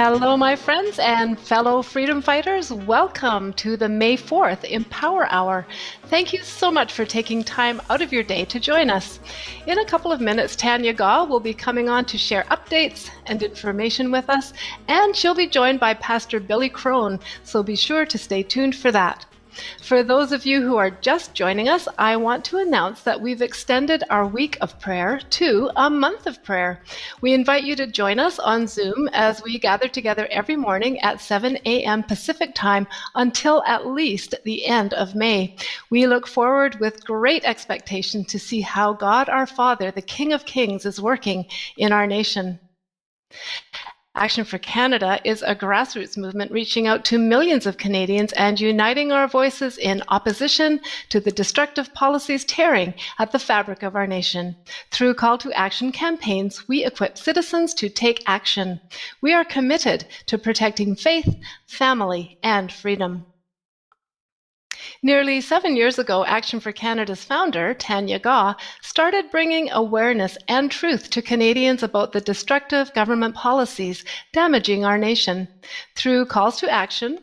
Hello, my friends and fellow freedom fighters. Welcome to the May 4th Empower Hour. Thank you so much for taking time out of your day to join us. In a couple of minutes, Tanya Gaw will be coming on to share updates and information with us, and she'll be joined by Pastor Billy Crone, so be sure to stay tuned for that. For those of you who are just joining us, I want to announce that we've extended our week of prayer to a month of prayer. We invite you to join us on Zoom as we gather together every morning at 7 a.m. Pacific time until at least the end of May. We look forward with great expectation to see how God our Father, the King of Kings, is working in our nation. Action for Canada is a grassroots movement reaching out to millions of Canadians and uniting our voices in opposition to the destructive policies tearing at the fabric of our nation. Through call to action campaigns, we equip citizens to take action. We are committed to protecting faith, family, and freedom. Nearly seven years ago, Action for Canada's founder, Tanya Gaw, started bringing awareness and truth to Canadians about the destructive government policies damaging our nation. Through calls to action,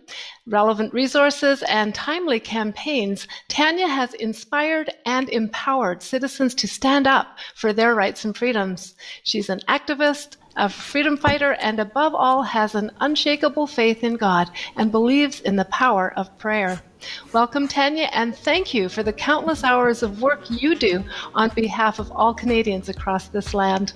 relevant resources, and timely campaigns, Tanya has inspired and empowered citizens to stand up for their rights and freedoms. She's an activist, a freedom fighter, and above all, has an unshakable faith in God and believes in the power of prayer. Welcome, Tanya, and thank you for the countless hours of work you do on behalf of all Canadians across this land.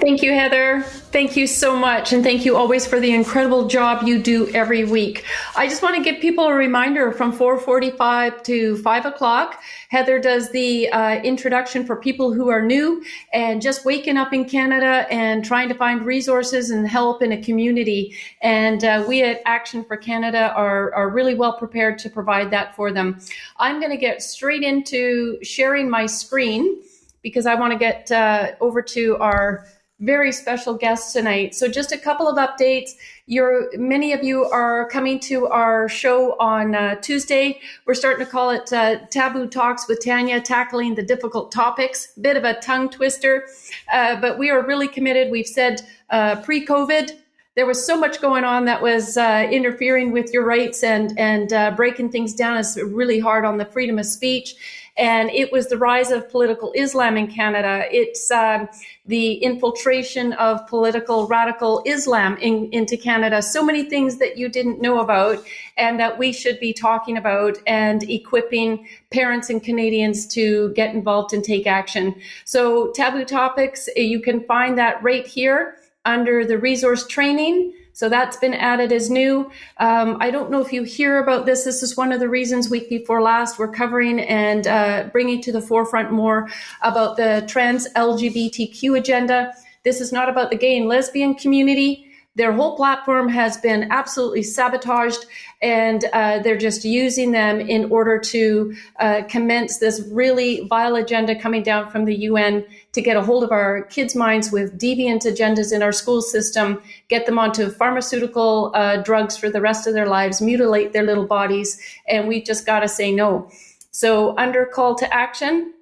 Thank you, Heather. Thank you so much. And thank you always for the incredible job you do every week. I just want to give people a reminder from 445 to 5 o'clock. Heather does the uh, introduction for people who are new and just waking up in Canada and trying to find resources and help in a community. And uh, we at Action for Canada are, are really well prepared to provide that for them. I'm going to get straight into sharing my screen because I want to get uh, over to our very special guest tonight. So just a couple of updates. You're, many of you are coming to our show on uh, Tuesday. We're starting to call it uh, Taboo Talks with Tanya, tackling the difficult topics. Bit of a tongue twister, uh, but we are really committed. We've said uh, pre-COVID, there was so much going on that was uh, interfering with your rights and and uh, breaking things down. is really hard on the freedom of speech and it was the rise of political Islam in Canada. It's um, the infiltration of political radical Islam in, into Canada. So many things that you didn't know about, and that we should be talking about and equipping parents and Canadians to get involved and take action. So, taboo topics, you can find that right here under the resource training. So that's been added as new. Um, I don't know if you hear about this. This is one of the reasons week before last we're covering and uh, bringing to the forefront more about the trans LGBTQ agenda. This is not about the gay and lesbian community. Their whole platform has been absolutely sabotaged, and uh, they're just using them in order to uh, commence this really vile agenda coming down from the UN to get a hold of our kids' minds with deviant agendas in our school system, get them onto pharmaceutical uh, drugs for the rest of their lives, mutilate their little bodies, and we just got to say no. So, under call to action,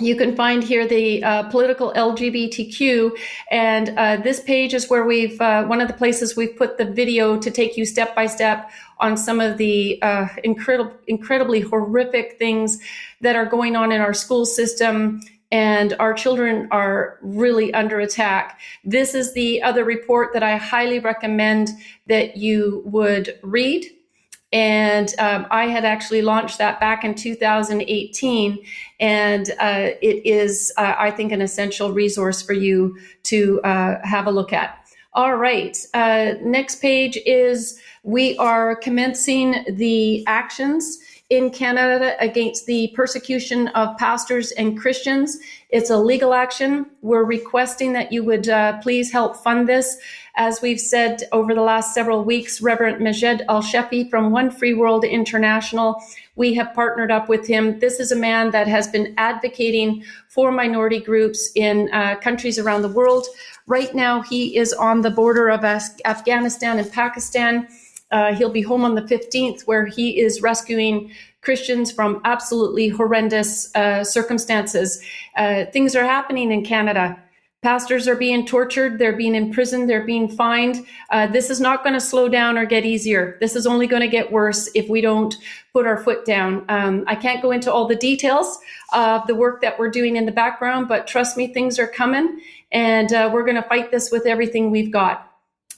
you can find here the uh, political LGBTQ, and uh, this page is where we've uh, one of the places we've put the video to take you step by step on some of the uh, incredible, incredibly horrific things that are going on in our school system. And our children are really under attack. This is the other report that I highly recommend that you would read and um, I had actually launched that back in 2018. And uh, it is, uh, I think, an essential resource for you to uh, have a look at. All right. Uh, next page is we are commencing the actions in Canada against the persecution of pastors and Christians. It's a legal action. We're requesting that you would uh, please help fund this. As we've said over the last several weeks, Reverend Majed El Shafie from One Free World International, we have partnered up with him. This is a man that has been advocating for minority groups in uh, countries around the world. Right now, he is on the border of Af- Afghanistan and Pakistan. Uh, he'll be home on the 15th, where he is rescuing Christians from absolutely horrendous uh, circumstances. Uh, things are happening in Canada Pastors are being tortured. They're being imprisoned. They're being fined. Uh, this is not going to slow down or get easier. This is only going to get worse if we don't put our foot down. Um, I can't go into all the details of the work that we're doing in the background, but trust me, things are coming, and uh, we're going to fight this with everything we've got.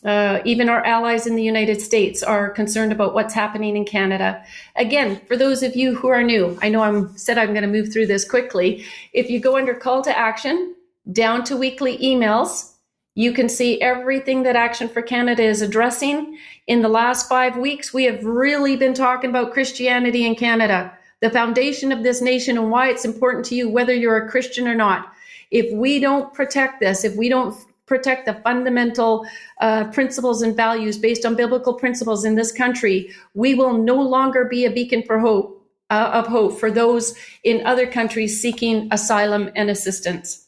Uh, even our allies in the United States are concerned about what's happening in Canada. Again, for those of you who are new, I know I'm said I'm going to move through this quickly. If you go under call to action, down to weekly emails. You can see everything that Action for Canada is addressing. In the last five weeks, we have really been talking about Christianity in Canada, the foundation of this nation, and why it's important to you, whether you're a Christian or not. If we don't protect this, if we don't protect the fundamental uh, principles and values based on biblical principles in this country, we will no longer be a beacon for hope. Uh, of hope for those in other countries seeking asylum and assistance.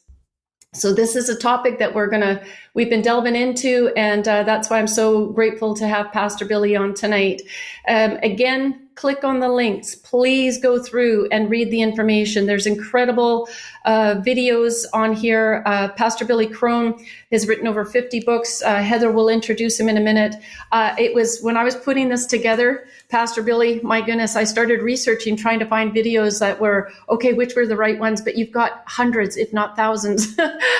So this is a topic that we're gonna we've been delving into, and uh, that's why I'm so grateful to have Pastor Billy on tonight. Um, again, click on the links. Please go through and read the information. There's incredible uh, videos on here. Uh, Pastor Billy Crone has written over 50 books. Uh, Heather will introduce him in a minute. Uh, it was when I was putting this together, Pastor Billy, my goodness, I started researching, trying to find videos that were, okay, which were the right ones, but you've got hundreds, if not thousands,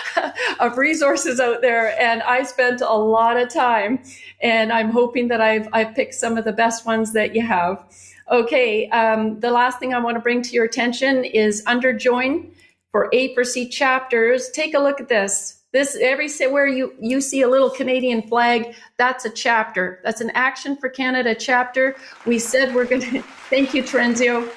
of resources out there. And I spent a lot of time, and I'm hoping that I've, I've picked some of the best ones that you have. Okay, um, the last thing I want to bring to your attention is under join for A for C chapters. Take a look at this. This every where you you see a little Canadian flag, that's a chapter. That's an Action for Canada chapter. We said we're going to. Thank you, Trenzio.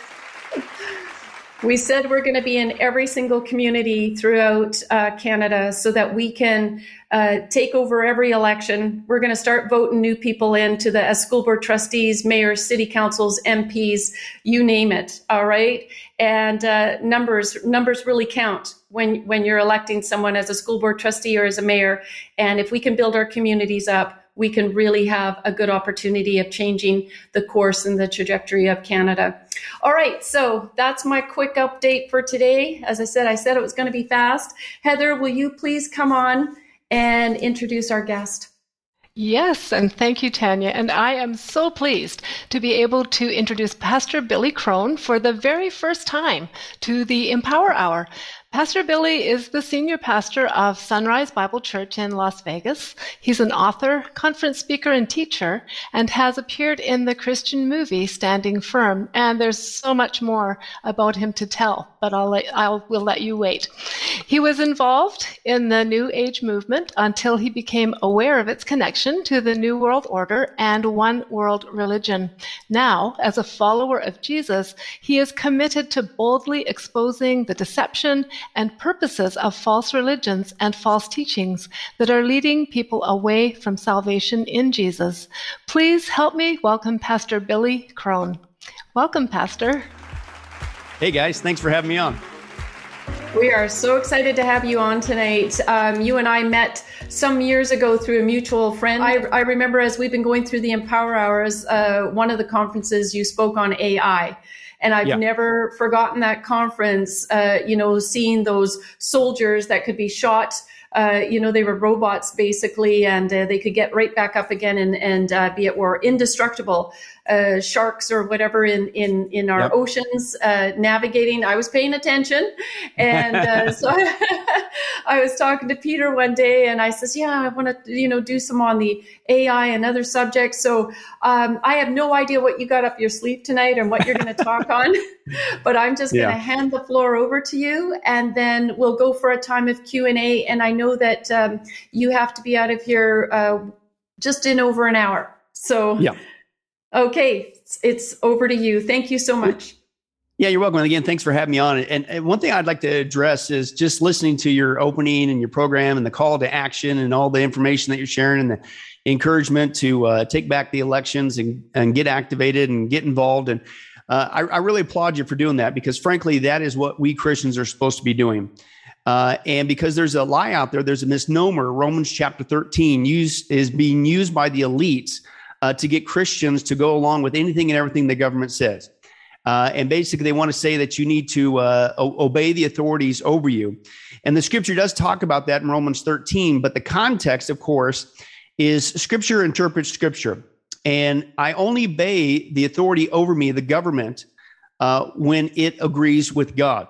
We said we're going to be in every single community throughout uh, Canada so that we can uh, take over every election. We're going to start voting new people into the as school board trustees, mayors, city councils, MPs, you name it. All right, and uh, numbers numbers really count when when you're electing someone as a school board trustee or as a mayor. And if we can build our communities up, we can really have a good opportunity of changing the course and the trajectory of Canada. All right, so that's my quick update for today. As I said, I said it was going to be fast. Heather, will you please come on and introduce our guest? Yes, and thank you, Tanya. And I am so pleased to be able to introduce Pastor Billy Crone for the very first time to the Empower Hour. Pastor Billy is the senior pastor of Sunrise Bible Church in Las Vegas. He's an author, conference speaker, and teacher, and has appeared in the Christian movie Standing Firm. And there's so much more about him to tell, but I'll let, I'll will let you wait. He was involved in the New Age movement until he became aware of its connection to the New World Order and One World Religion. Now, as a follower of Jesus, he is committed to boldly exposing the deception and purposes of false religions and false teachings that are leading people away from salvation in Jesus. Please help me welcome Pastor Billy Crone. Welcome, Pastor. Hey, guys. Thanks for having me on. We are so excited to have you on tonight. Um, you and I met some years ago through a mutual friend. I, I remember as we've been going through the Empower Hours, uh, one of the conferences you spoke on AI. And I've yeah. never forgotten that conference, uh, you know, seeing those soldiers that could be shot. Uh, you know, they were robots basically, and uh, they could get right back up again and, and uh, be at war, indestructible uh, sharks or whatever in in in our yep. oceans uh, navigating. I was paying attention, and uh, so I, I, was talking to Peter one day, and I says, "Yeah, I want to you know do some on the AI and other subjects." So um, I have no idea what you got up your sleeve tonight and what you're going to talk on, but I'm just going to hand the floor over to you, and then we'll go for a time of Q and A. And I know that um, you have to be out of here uh, just in over an hour. So yeah. Okay, it's over to you. Thank you so much. Yeah, you're welcome. And again, thanks for having me on. And, one thing I'd like to address is just listening to your opening and your program and the call to action and all the information that you're sharing and the encouragement to uh, take back the elections and, and get activated and get involved. And uh, I, I, really applaud you for doing that because, frankly, that is what we Christians are supposed to be doing. Uh, and because there's a lie out there, there's a misnomer. Romans chapter 13 use, is being used by the elites uh, to get Christians to go along with anything and everything the government says. Uh, and basically, they want to say that you need to uh, obey the authorities over you. And the scripture does talk about that in Romans 13. But the context, of course, is scripture interprets scripture. And I only obey the authority over me, the government, uh, when it agrees with God.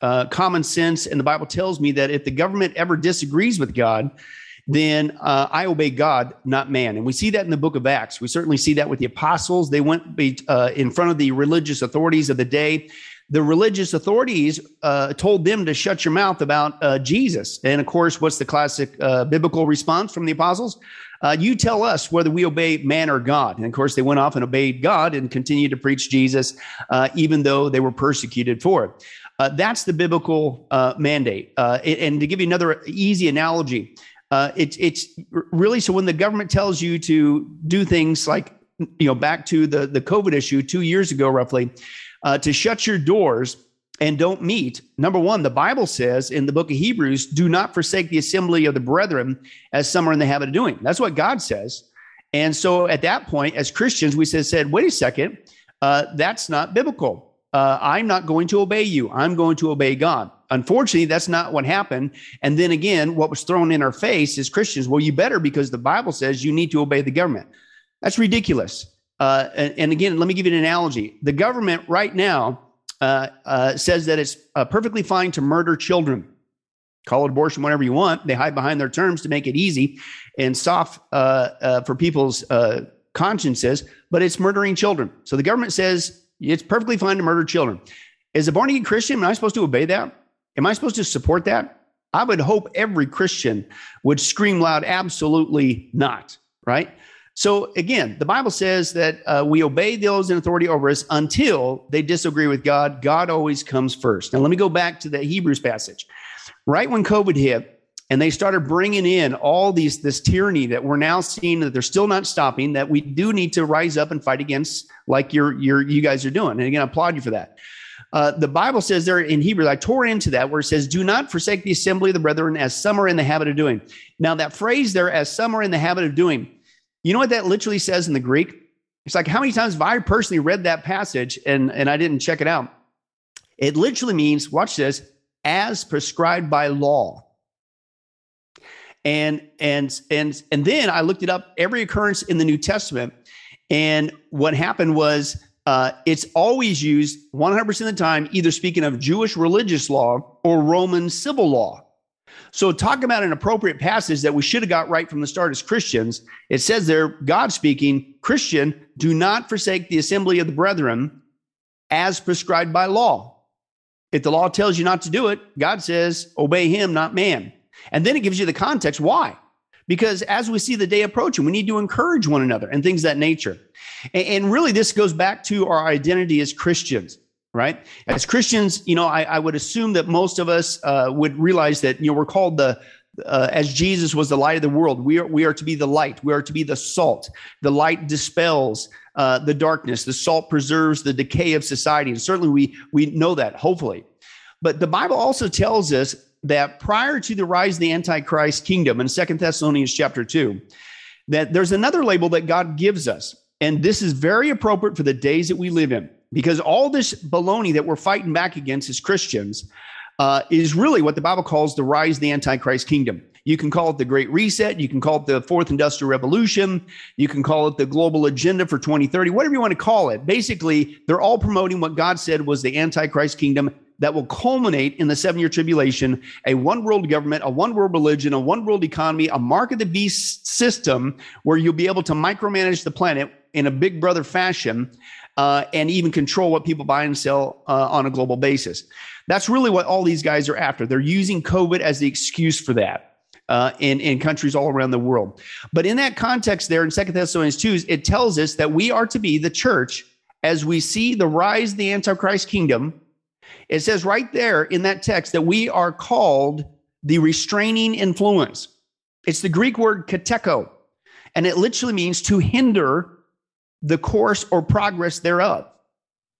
Uh, common sense and the Bible tells me that if the government ever disagrees with God, then uh, I obey God, not man. And we see that in the book of Acts. We certainly see that with the apostles. They went be, uh, in front of the religious authorities of the day. The religious authorities uh, told them to shut your mouth about uh, Jesus. And of course, what's the classic uh, biblical response from the apostles? Uh, you tell us whether we obey man or God. And of course, they went off and obeyed God and continued to preach Jesus, even though they were persecuted for it. that's the biblical mandate. and to give you another easy analogy, uh, it's it's really so when the government tells you to do things like you know back to the the COVID issue two years ago roughly uh, to shut your doors and don't meet. Number one, the Bible says in the book of Hebrews, do not forsake the assembly of the brethren as some are in the habit of doing. That's what God says. And so at that point, as Christians, we said, said wait a second, uh, that's not biblical. Uh, I'm not going to obey you. I'm going to obey God. Unfortunately, that's not what happened. And then again, what was thrown in our face is Christians, well, you better because the Bible says you need to obey the government. That's ridiculous. Uh, and, and, again, let me give you an analogy. The government right now uh, uh, says that it's uh, perfectly fine to murder children. Call it abortion, whatever you want. They hide behind their terms to make it easy and soft uh, uh, for people's consciences, but it's murdering children. So the government says it's perfectly fine to murder children. As a born again Christian, am I supposed to obey that? Am I supposed to support that? I would hope every Christian would scream loud, absolutely not, right? So again, the Bible says that uh, we obey those in authority over us until they disagree with God. God always comes first. Now, let me go back to the Hebrews passage. Right when COVID hit, and they started bringing in all these this tyranny that we're now seeing that they're still not stopping. That we do need to rise up and fight against, like you're, you're you guys are doing. And again, I applaud you for that. Uh, the Bible says there in Hebrews, I tore into that where it says, Do not forsake the assembly of the brethren as some are in the habit of doing. Now, that phrase there, as some are in the habit of doing, you know what that literally says in the Greek? It's like how many times have I personally read that passage and, and I didn't check it out? It literally means, watch this, as prescribed by law. And and and and then I looked it up every occurrence in the New Testament. And what happened was uh, it's always used 100% of the time, either speaking of Jewish religious law or Roman civil law. So, talk about an appropriate passage that we should have got right from the start as Christians. It says there, God speaking, Christian, do not forsake the assembly of the brethren as prescribed by law. If the law tells you not to do it, God says, obey him, not man. And then it gives you the context why. Because as we see the day approaching, we need to encourage one another and things that nature. And, and really, this goes back to our identity as Christians right? As Christians, you know, I, I, would assume that most of us uh, would realize that, you know, we're called the, uh, as Jesus was the light of the world, we are, we are to be the light. We are to be the salt. The light dispels uh, the darkness. The salt preserves the decay of society. And certainly we, we know that, hopefully. But the Bible also tells us that prior to the rise of the Antichrist kingdom in Second Thessalonians chapter 2, that there's another label that God gives us. And this is very appropriate for the days that we live in because all this baloney that we're fighting back against as Christians uh, is really what the Bible calls the rise of the Antichrist kingdom. You can call it the Great Reset. You can call it the Fourth Industrial Revolution. You can call it the Global Agenda for 2030, whatever you want to call it. Basically, they're all promoting what God said was the Antichrist kingdom that will culminate in the seven year tribulation a one world government, a one world religion, a one world economy, a mark of the beast system where you'll be able to micromanage the planet in a big brother fashion uh, and even control what people buy and sell uh, on a global basis. That's really what all these guys are after. They're using COVID as the excuse for that. Uh, in, in countries all around the world. But in that context, there in Second Thessalonians 2, it tells us that we are to be the church as we see the rise of the Antichrist kingdom it says right there in that text that we are called the restraining influence. It's the Greek word kateko, and it literally means to hinder the course or progress thereof.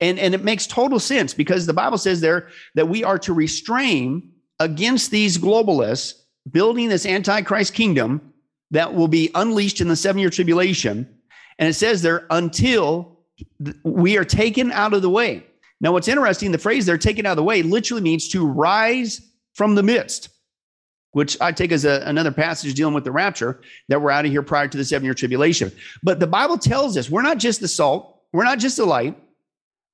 And, and it makes total sense because the Bible says there that we are to restrain against these globalists building this antichrist kingdom that will be unleashed in the seven year tribulation. And it says there until we are taken out of the way. Now, what's interesting, the phrase they're taken out of the way literally means to rise from the midst, which I take as a, another passage dealing with the rapture that we're out of here prior to the seven year tribulation. But the Bible tells us we're not just the salt, we're not just the light,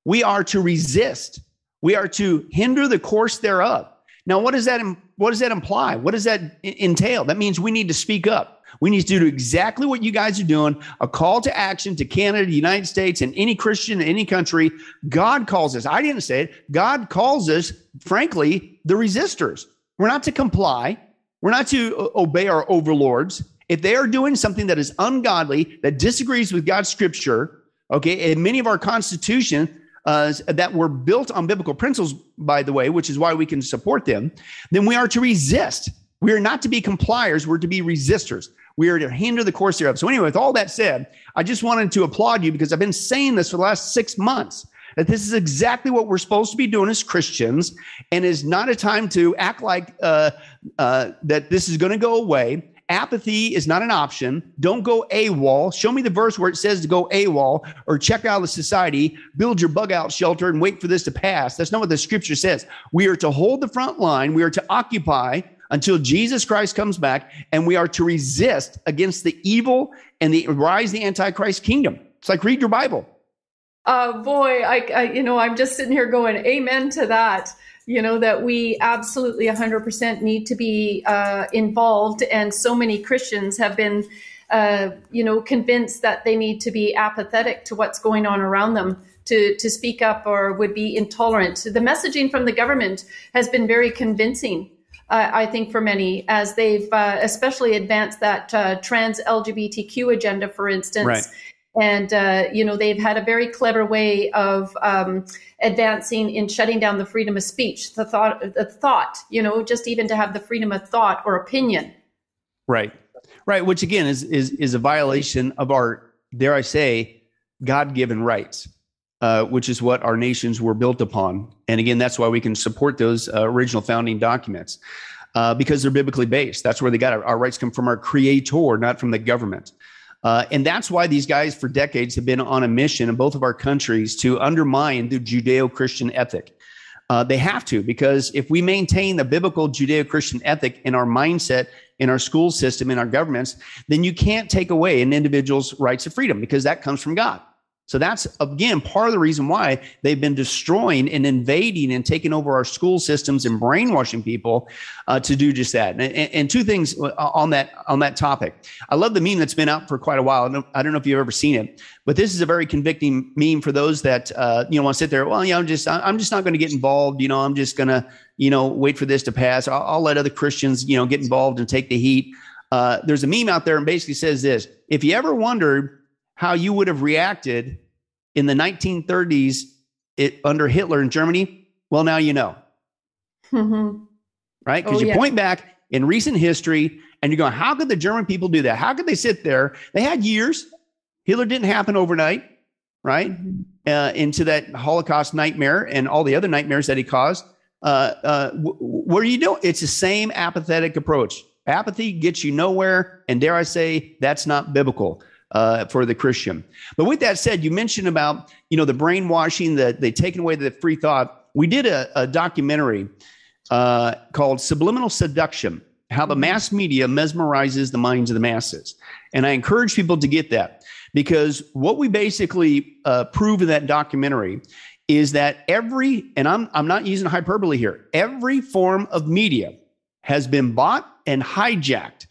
we are to resist, we are to hinder the course thereof. Now, what does that what does that imply? What does that entail? That means we need to speak up. We need to do exactly what you guys are doing a call to action to Canada, the United States, and any Christian in any country. God calls us. I didn't say it. God calls us, frankly, the resistors. We're not to comply, we're not to obey our overlords. If they are doing something that is ungodly, that disagrees with God's scripture, okay, and many of our constitution uh, that were built on biblical principles, by the way, which is why we can support them, then we are to resist. We are not to be compliers, we're to be resistors. We are to hinder the course thereof. So, anyway, with all that said, I just wanted to applaud you because I've been saying this for the last six months that this is exactly what we're supposed to be doing as Christians, and is not a time to act like uh, uh, that this is going to go away. Apathy is not an option. Don't go AWOL. Show me the verse where it says to go AWOL or check out of society, build your bug out shelter, and wait for this to pass. That's not what the scripture says. We are to hold the front line. We are to occupy until Jesus Christ comes back, and we are to resist against the evil and the rise of the Antichrist kingdom. It's like read your Bible. Uh, boy, I, I, you know, I'm just sitting here going, Amen to that. You know that we absolutely 100% need to be uh, involved, and so many Christians have been, uh, you know, convinced that they need to be apathetic to what's going on around them to, to speak up or would be intolerant. The messaging from the government has been very convincing uh, I think, for many, as they've uh, especially advanced that uh, trans LGBTQ agenda, for instance. Right. And, uh, you know, they've had a very clever way of um, advancing in shutting down the freedom of speech, the thought, the thought, you know, just even to have the freedom of thought or opinion. Right. Right. Which again is, is, is a violation of our, dare I say, God given rights. Uh, which is what our nations were built upon. And again, that's why we can support those uh, original founding documents uh, because they're biblically based. That's where they got it. Our rights come from our creator, not from the government. Uh, and that's why these guys for decades have been on a mission in both of our countries to undermine the Judeo Christian ethic. Uh, they have to, because if we maintain the biblical Judeo Christian ethic in our mindset, in our school system, in our governments, then you can't take away an individual's rights of freedom because that comes from God. So that's again part of the reason why they've been destroying and invading and taking over our school systems and brainwashing people uh, to do just that. And, and, and, two things uh, on that on that topic. I love the meme that's been out for quite a while. I don't, I don't know if you've ever seen it, but this is a very convicting meme for those that uh, you know want to sit there. Well, you know, I'm just I'm just not going to get involved. You know, I'm just going to you know wait for this to pass. I'll, I'll let other Christians you know get involved and take the heat. Uh, there's a meme out there and basically says this: If you ever wondered how you would have reacted in the 1930s it, under Hitler in Germany, well, now you know. Mm-hmm. Right? Because oh, you yeah. point back in recent history and you're going, how could the German people do that? How could they sit there? They had years. Hitler didn't happen overnight, right? Mm-hmm. Uh, into that Holocaust nightmare and all the other nightmares that he caused. Uh, uh, w- what are you doing? It's the same apathetic approach. Apathy gets you nowhere. And dare I say, that's not biblical uh, for the Christian. But with that said, you mentioned about you know the brainwashing that they taken away the free thought. We did a, a documentary uh, called Subliminal Seduction: How the Mass Media Mesmerizes the Minds of the Masses, and I encourage people to get that because what we basically uh, prove in that documentary is that every and I'm I'm not using hyperbole here. Every form of media has been bought and hijacked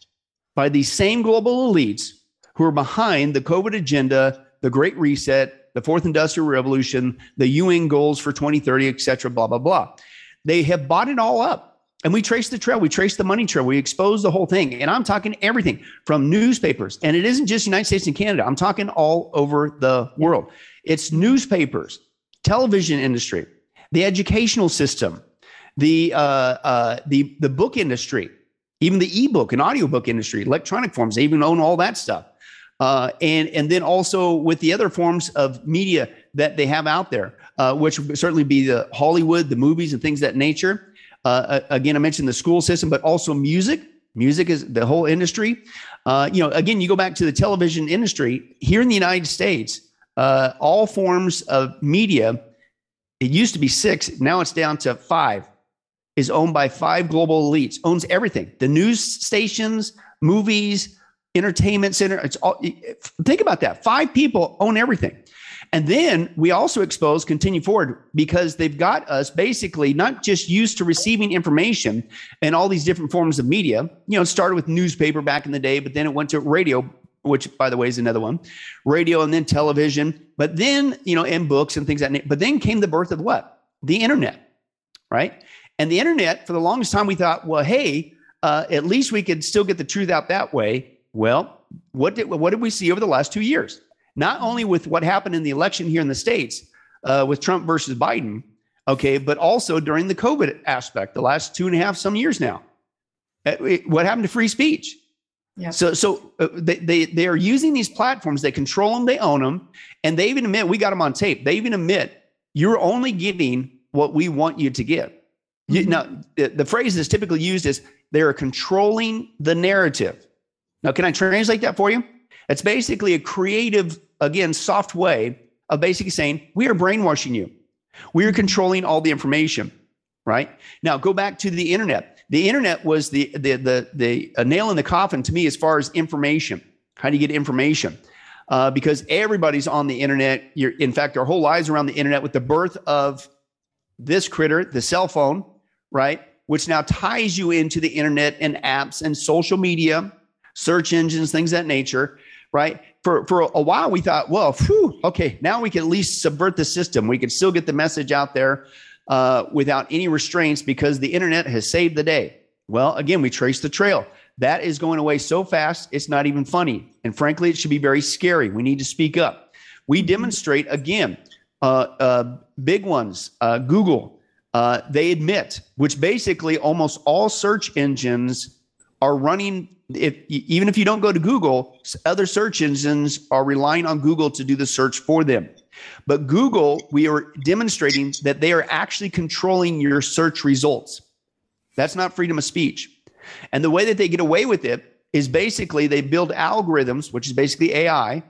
by these same global elites who are behind the COVID agenda, the Great Reset, the Fourth Industrial Revolution, the UN goals for 2030, et cetera, blah, blah, blah. They have bought it all up. And we trace the trail, we trace the money trail, we expose the whole thing. And I'm talking everything from newspapers. And it isn't just United States and Canada, I'm talking all over the world. It's newspapers, television industry, the educational system, the, uh, uh, the, the book industry, even the ebook and audiobook industry, electronic forms, they even own all that stuff. Uh, and and then also with the other forms of media that they have out there, uh, which would certainly be the Hollywood, the movies, and things that nature. Uh, again, I mentioned the school system, but also music. Music is the whole industry. Uh, you know, again, you go back to the television industry here in the United States. Uh, all forms of media it used to be six, now it's down to five, is owned by five global elites, owns everything the news stations, movies, entertainment center. It's all, think about that. Five people own everything. And then we also expose continue forward because they've got us basically not just used to receiving information and all these different forms of media. You know, it started with newspaper back in the day, but then it went to radio, which by the way is another one, radio and then television, but then, you know, and books and things like that. But then came the birth of what? The internet, right? And the internet, for the longest time, we thought, well, hey, uh, at least we could still get the truth out that way. Well, what did what did we see over the last two years? Not only with what happened in the election here in the states uh, with Trump versus Biden, okay, but also during the COVID aspect, the last two and a half some years now. Uh, what happened to free speech? Yeah. So, so uh, they, they they are using these platforms. They control them. They own them, and they even admit we got them on tape. They even admit you're only getting what we want you to get. You, mm-hmm. now, the, the phrase that's typically used is they are controlling the narrative. Now, can I translate that for you? It's basically a creative, again, soft way of basically saying, we are brainwashing you. We are controlling all the information, right? Now, go back to the internet. The internet was the, the, the, the a nail in the coffin to me as far as information. How do you get information? Uh, because everybody's on the internet. You're, in fact, our whole lives around the internet with the birth of this critter, the cell phone, right? Which now ties you into the internet and apps and social media search engines, things that nature, right? For, for a while, we thought, well, whew, okay, now we can at least subvert the system. We can still get the message out there uh, without any restraints because the internet has saved the day. Well, again, we trace the trail. That is going away so fast, it's not even funny. And frankly, it should be very scary. We need to speak up. We demonstrate, again, uh, uh, big ones, uh, Google, uh, they admit, which basically almost all search engines are running if even if you don't go to Google, other search engines are relying on Google to do the search for them. But Google, we are demonstrating that they are actually controlling your search results. That's not freedom of speech. And the way that they get away with it is basically they build algorithms, which is basically AI.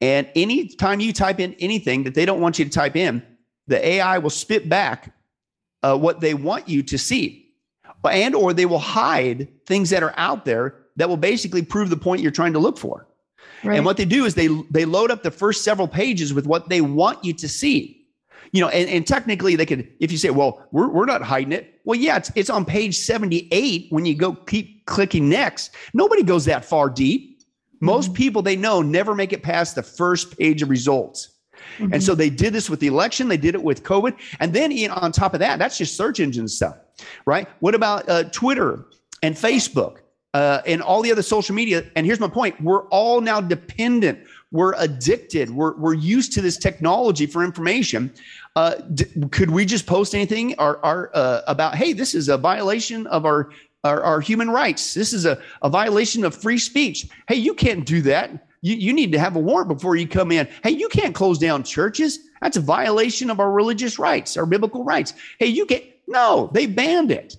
And anytime you type in anything that they don't want you to type in, the AI will spit back uh, what they want you to see and or they will hide things that are out there that will basically prove the point you're trying to look for. Right. And what they do is they they load up the first several pages with what they want you to see. You know, and, and technically they could, if you say, well, we're, we're not hiding it. Well, yeah, it's, it's on page 78 when you go keep clicking next. Nobody goes that far deep. Most mm-hmm. people they know never make it past the first page of results. Mm-hmm. And so they did this with the election, they did it with COVID. And then you know, on top of that, that's just search engine stuff, right? What about uh, Twitter and Facebook? uh, and all the other social media. And here's my point we're all now dependent, we're addicted, we're, we're used to this technology for information. Uh, d- could we just post anything or, or uh, about, hey, this is a violation of our, our, our human rights? This is a, a violation of free speech. Hey, you can't do that. You, you need to have a warrant before you come in. Hey, you can't close down churches. That's a violation of our religious rights, our biblical rights. Hey, you can't. No, they banned it.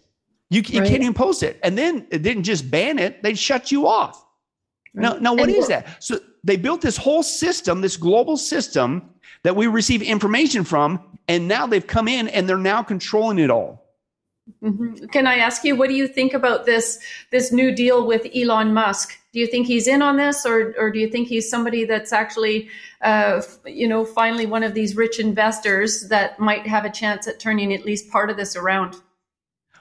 You, you right. can't even post it. And then it didn't just ban it, they shut you off. Right. Now, now what and is that? So they built this whole system, this global system that we receive information from, and now they've come in and they're now controlling it all. Mm-hmm. Can I ask you, what do you think about this this new deal with Elon Musk? Do you think he's in on this, or or do you think he's somebody that's actually, uh, you know, finally one of these rich investors that might have a chance at turning at least part of this around?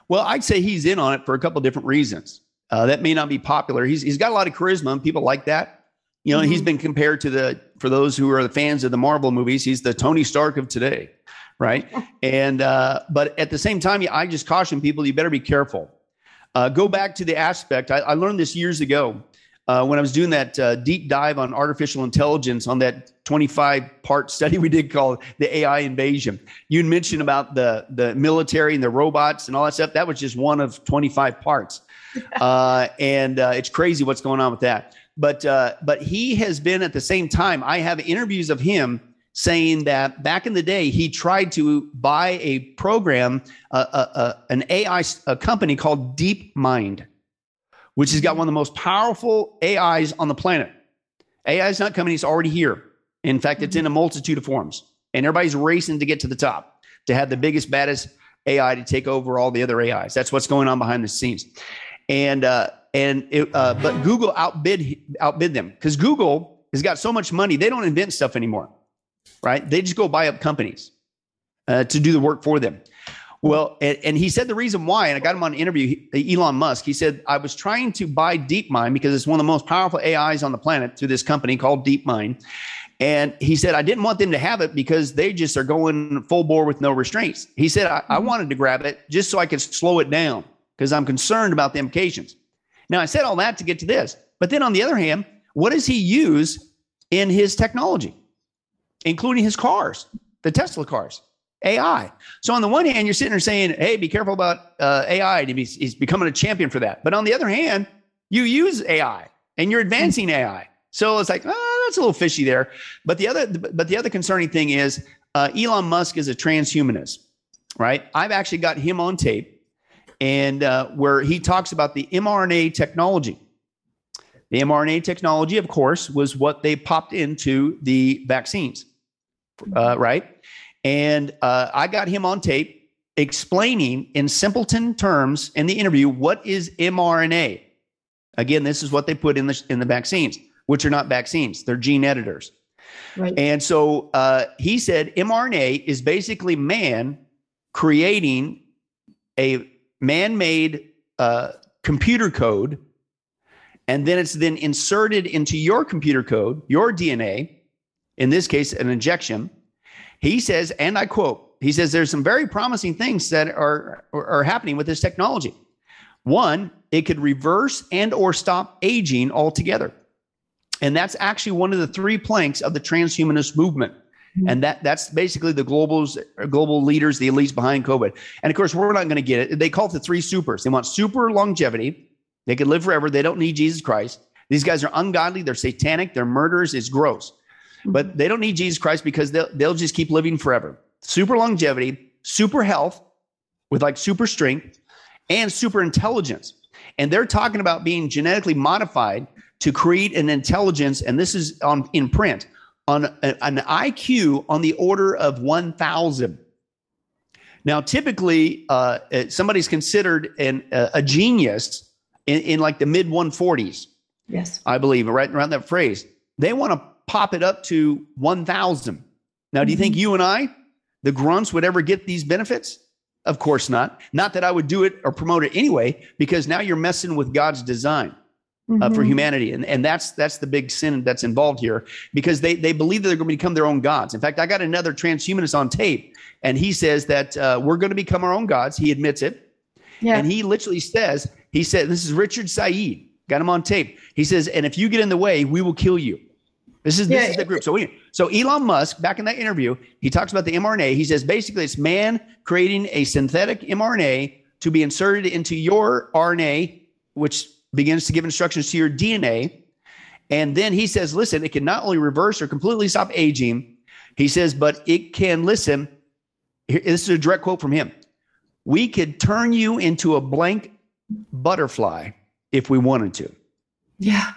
Well, I'd say he's in on it for a couple different reasons. Uh, that may not be popular. He's he's got a lot of charisma, and people like that. You know, mm-hmm. he's been compared to the for those who are the fans of the Marvel movies, he's the Tony Stark of today, right? and uh, but at the same time, I just caution people: you better be careful. Uh, go back to the aspect. I, I learned this years ago uh, when I was doing that uh, deep dive on artificial intelligence on that 25 part study we did called the AI invasion. You mentioned about the, the military and the robots and all that stuff. That was just one of 25 parts. Uh, and uh, it's crazy what's going on with that. But, uh, but he has been at the same time, I have interviews of him saying that back in the day, he tried to buy a program, uh, uh, uh, an AI a company called DeepMind which has got one of the most powerful AIs on the planet. AI is not coming, it's already here. In fact, it's in a multitude of forms, and everybody's racing to get to the top. to have the biggest, baddest AI to take over all the other AIs. That's what's going on behind the scenes. And uh, and it, uh, but Google outbid outbid them because Google has got so much money they don't invent stuff anymore, right? They just go buy up companies uh, to do the work for them. Well, and, and, he said the reason why, and I got him on an interview, Elon Musk. He said, I was trying to buy DeepMind because it's one of the most powerful AIs on the planet through this company called DeepMind. And he said, I didn't want them to have it because they just are going full bore with no restraints. He said, I, I mm-hmm. wanted to grab it just so I could slow it down because I'm concerned about the implications. Now, I said all that to get to this. But then on the other hand, what does he use in his technology, including his cars, the Tesla cars? AI. So on the one hand, you're sitting there saying, "Hey, be careful about uh, AI." He's, he's becoming a champion for that. But on the other hand, you use AI and you're advancing AI. So it's like, oh, that's a little fishy there. But the other, but the other concerning thing is uh, Elon Musk is a transhumanist, right? I've actually got him on tape, and uh, where he talks about the mRNA technology. The mRNA technology, of course, was what they popped into the vaccines, uh, right? And uh, I got him on tape explaining in simpleton terms in the interview what is mRNA. Again, this is what they put in the in the vaccines, which are not vaccines; they're gene editors. Right. And so uh, he said mRNA is basically man creating a man-made uh, computer code, and then it's then inserted into your computer code, your DNA. In this case, an injection he says, and I quote, he says, there's some very promising things that are, are happening with this technology. One, it could reverse and or stop aging altogether. And that's actually one of the three planks of the transhumanist movement. Mm-hmm. And that that's basically the globals, global leaders, the elites behind COVID. And of course, we're not going to get it. They call it the three supers. They want super longevity. They can live forever. They don't need Jesus Christ. These guys are ungodly. They're satanic. They're murderers. It's gross but they don't need Jesus Christ because they'll, they'll just keep living forever. Super longevity, super health with like super strength and super intelligence. And they're talking about being genetically modified to create an intelligence. And this is on in print on a, an IQ on the order of 1000. Now, typically, uh, somebody's considered an, uh, a genius in, in like the mid 140s. Yes. I believe, right around that phrase. They want to pop it up to 1,000. Now, do you think mm-hmm. you and I, the grunts, would ever get these benefits? Of course not. Not that I would do it or promote it anyway, because now you're messing with God's design. Uh, for mm-hmm. humanity. And, and that's that's the big sin that's involved here because they, they believe that they're going to become their own gods. In fact, I got another transhumanist on tape, and he says that uh, we're going to become our own gods. He admits it. Yeah. And he literally says, he said, this is Richard Seed, got him on tape. He says, and if you get in the way, we will kill you. This is this yeah, is the group. So we, so Elon Musk, back in that interview, he talks about the mRNA. He says basically it's man creating a synthetic mRNA to be inserted into your RNA, which begins to give instructions to your DNA. And then he says, listen, it can not only reverse or completely stop aging, he says, but it can listen. This is a direct quote from him. We could turn you into a blank butterfly if we wanted to. Yeah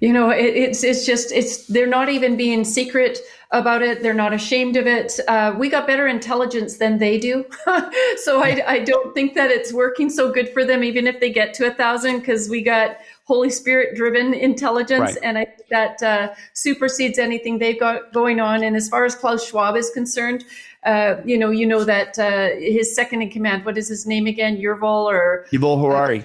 you know it, it's it's just it's they're not even being secret about it they're not ashamed of it uh, we got better intelligence than they do so I, I don't think that it's working so good for them even if they get to a thousand because we got holy spirit driven intelligence right. and i think that uh, supersedes anything they've got going on and as far as klaus schwab is concerned uh, you know, you know that uh, his second in command. What is his name again? Yuval or Yuval Harari.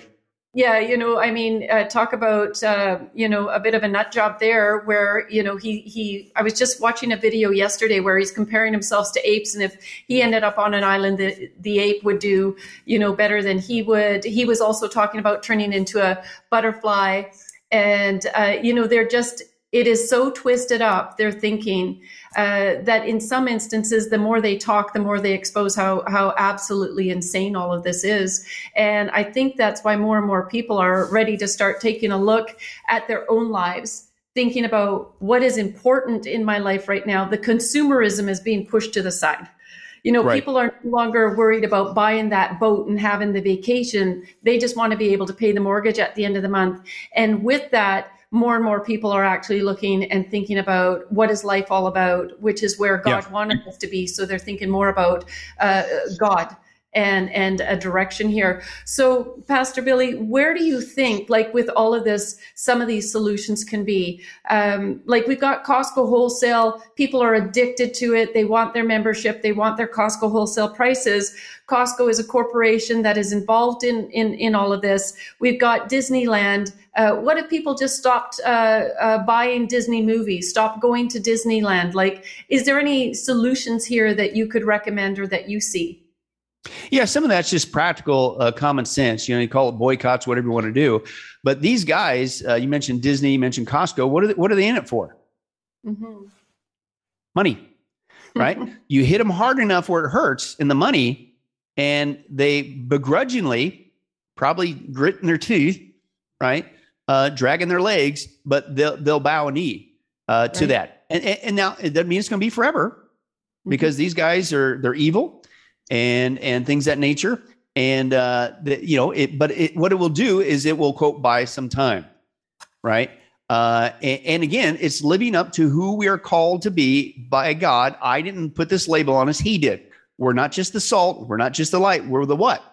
Yeah, you know, I mean, uh, talk about uh, you know a bit of a nut job there, where you know he he. I was just watching a video yesterday where he's comparing himself to apes, and if he ended up on an island, the the ape would do you know better than he would. He was also talking about turning into a butterfly, and uh, you know they're just it is so twisted up their thinking uh, that in some instances the more they talk the more they expose how how absolutely insane all of this is and i think that's why more and more people are ready to start taking a look at their own lives thinking about what is important in my life right now the consumerism is being pushed to the side you know, right. people are no longer worried about buying that boat and having the vacation. They just want to be able to pay the mortgage at the end of the month. And with that, more and more people are actually looking and thinking about what is life all about, which is where God yeah. wanted us to be. So they're thinking more about uh, God and and a direction here. So, Pastor Billy, where do you think, like with all of this, some of these solutions can be? Um, like we've got Costco wholesale. People are addicted to it. They want their membership. They want their Costco wholesale prices. Costco is a corporation that is involved in in in all of this. We've got Disneyland. Uh, what if people just stopped uh, uh, buying Disney movies, stopped going to Disneyland? Like, is there any solutions here that you could recommend or that you see? Yeah, some of that's just practical uh, common sense. You know, you call it boycotts, whatever you want to do. But these guys, uh, you mentioned Disney, you mentioned Costco. What are they, what are they in it for? Mm-hmm. Money, right? you hit them hard enough where it hurts in the money, and they begrudgingly, probably gritting their teeth, right, uh, dragging their legs, but they'll they'll bow a knee uh, to right. that. And, and now it doesn't mean it's going to be forever, mm-hmm. because mm-hmm. these guys are they're evil and and things that nature. And uh, you know, it. But it, what it will do is it will quote buy some time, right? Uh, and, and, again, it's living up to who we are called to be by God. I didn't put this label on us; He did. We're not just the salt. We're not just the light. We're the what?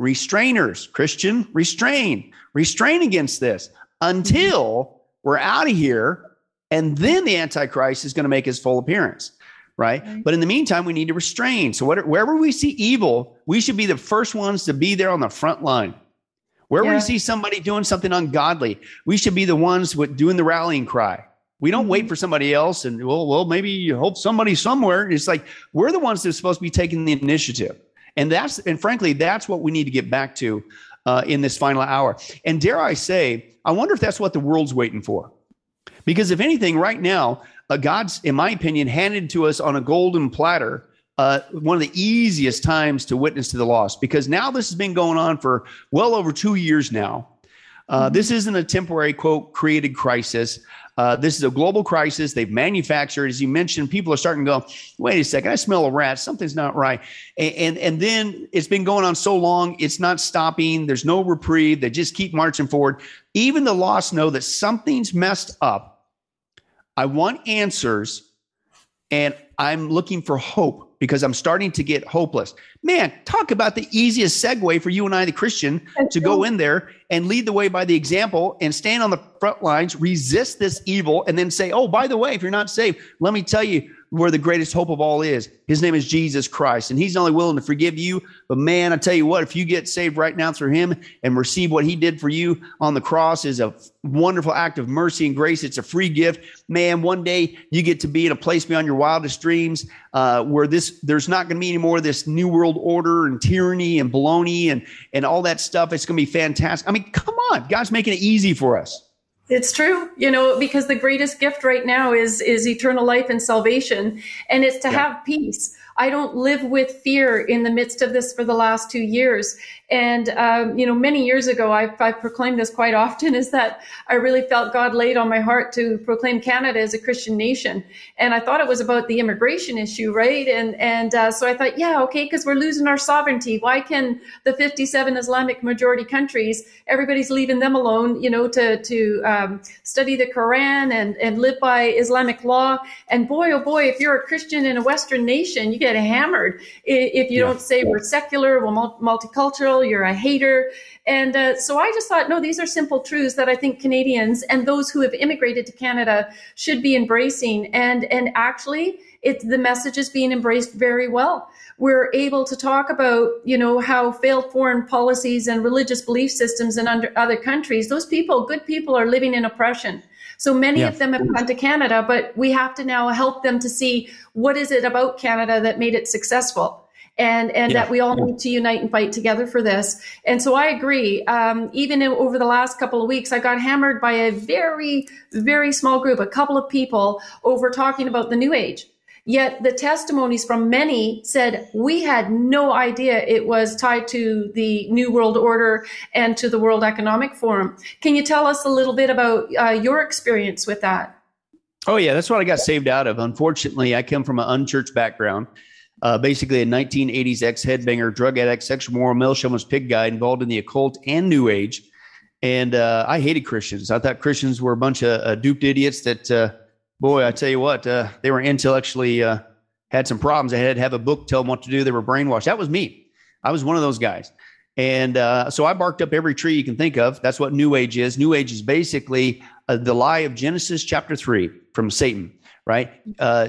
Restrainers. Christian, restrain. Restrain against this until we're out of here, and then the Antichrist is going to make his full appearance right? right? But in the meantime, we need to restrain. So wherever we see evil, we should be the first ones to be there on the front line. Wherever yeah. we see somebody doing something ungodly, we should be the ones with doing the rallying cry. We don't mm-hmm. wait for somebody else and well, well, maybe you hope somebody somewhere. It's like we're the ones that are supposed to be taking the initiative, and that's and frankly, that's what we need to get back to uh, in this final hour. And dare I say, I wonder if that's what the world's waiting for, because if anything, right now uh, God's, in my opinion, handed to us on a golden platter. Uh, one of the easiest times to witness to the lost because now this has been going on for well over two years now. Uh, mm-hmm. This isn't a temporary quote created crisis. Uh, this is a global crisis. They've manufactured, as you mentioned, people are starting to go, wait a second, I smell a rat. Something's not right. And, and, and then it's been going on so long, it's not stopping. There's no reprieve. They just keep marching forward. Even the lost know that something's messed up I want answers and I'm looking for hope because I'm starting to get hopeless. Man, talk about the easiest segue for you and I, the Christian, to go in there and lead the way by the example and stand on the front lines, resist this evil, and then say, Oh, by the way, if you're not saved, let me tell you, where the greatest hope of all is. His name is Jesus Christ, and He's not only willing to forgive you, but man, I tell you what, if you get saved right now through Him and receive what He did for you on the cross is a wonderful act of mercy and grace. It's a free gift. Man, one day you get to be in a place beyond your wildest dreams uh, where this there's not going to be any more of this new world order and tyranny and baloney and and all that stuff. It's going to be fantastic. I mean, come on, God's making it easy for us. It's true, you know, because the greatest gift right now is is eternal life and salvation, and it's to yeah. have peace. I don't live with fear in the midst of this for the last two years. And, um, you know, many years ago, I've, I've, proclaimed this quite often is that I really felt God laid on my heart to proclaim Canada as a Christian nation. And I thought it was about the immigration issue, right? And, and, uh, so I thought, yeah, okay, because we're losing our sovereignty. Why can the 57 Islamic majority countries, everybody's leaving them alone, you know, to, to, um, study the Quran and, and live by Islamic law. And boy, oh boy, if you're a Christian in a Western nation, you get hammered if you yeah. don't say we're secular, we're multicultural, you're a hater. And uh, so I just thought, no, these are simple truths that I think Canadians and those who have immigrated to Canada should be embracing. And and actually, it the message is being embraced very well. We're able to talk about, you know, how failed foreign policies and religious belief systems in under other countries. Those people, good people, are living in oppression. So many yeah. of them have gone to Canada, but we have to now help them to see what is it about Canada that made it successful and and yeah. that we all need to unite and fight together for this. And so I agree. Um, even in, over the last couple of weeks, I got hammered by a very very small group, a couple of people, over talking about the New Age. Yet the testimonies from many said we had no idea it was tied to the New World Order and to the World Economic Forum. Can you tell us a little bit about uh, your experience with that? Oh yeah, that's what I got saved out of. Unfortunately, I come from an unchurched background uh, basically a 1980s ex headbanger, drug addict, sexual moral, male chauvinist pig guy involved in the occult and New Age. And uh, I hated Christians. I thought Christians were a bunch of uh, duped idiots that, uh, boy, I tell you what, uh, they were intellectually uh, had some problems. They had to have a book tell them what to do. They were brainwashed. That was me. I was one of those guys. And uh, so I barked up every tree you can think of. That's what New Age is. New Age is basically the lie of Genesis chapter three from Satan, right?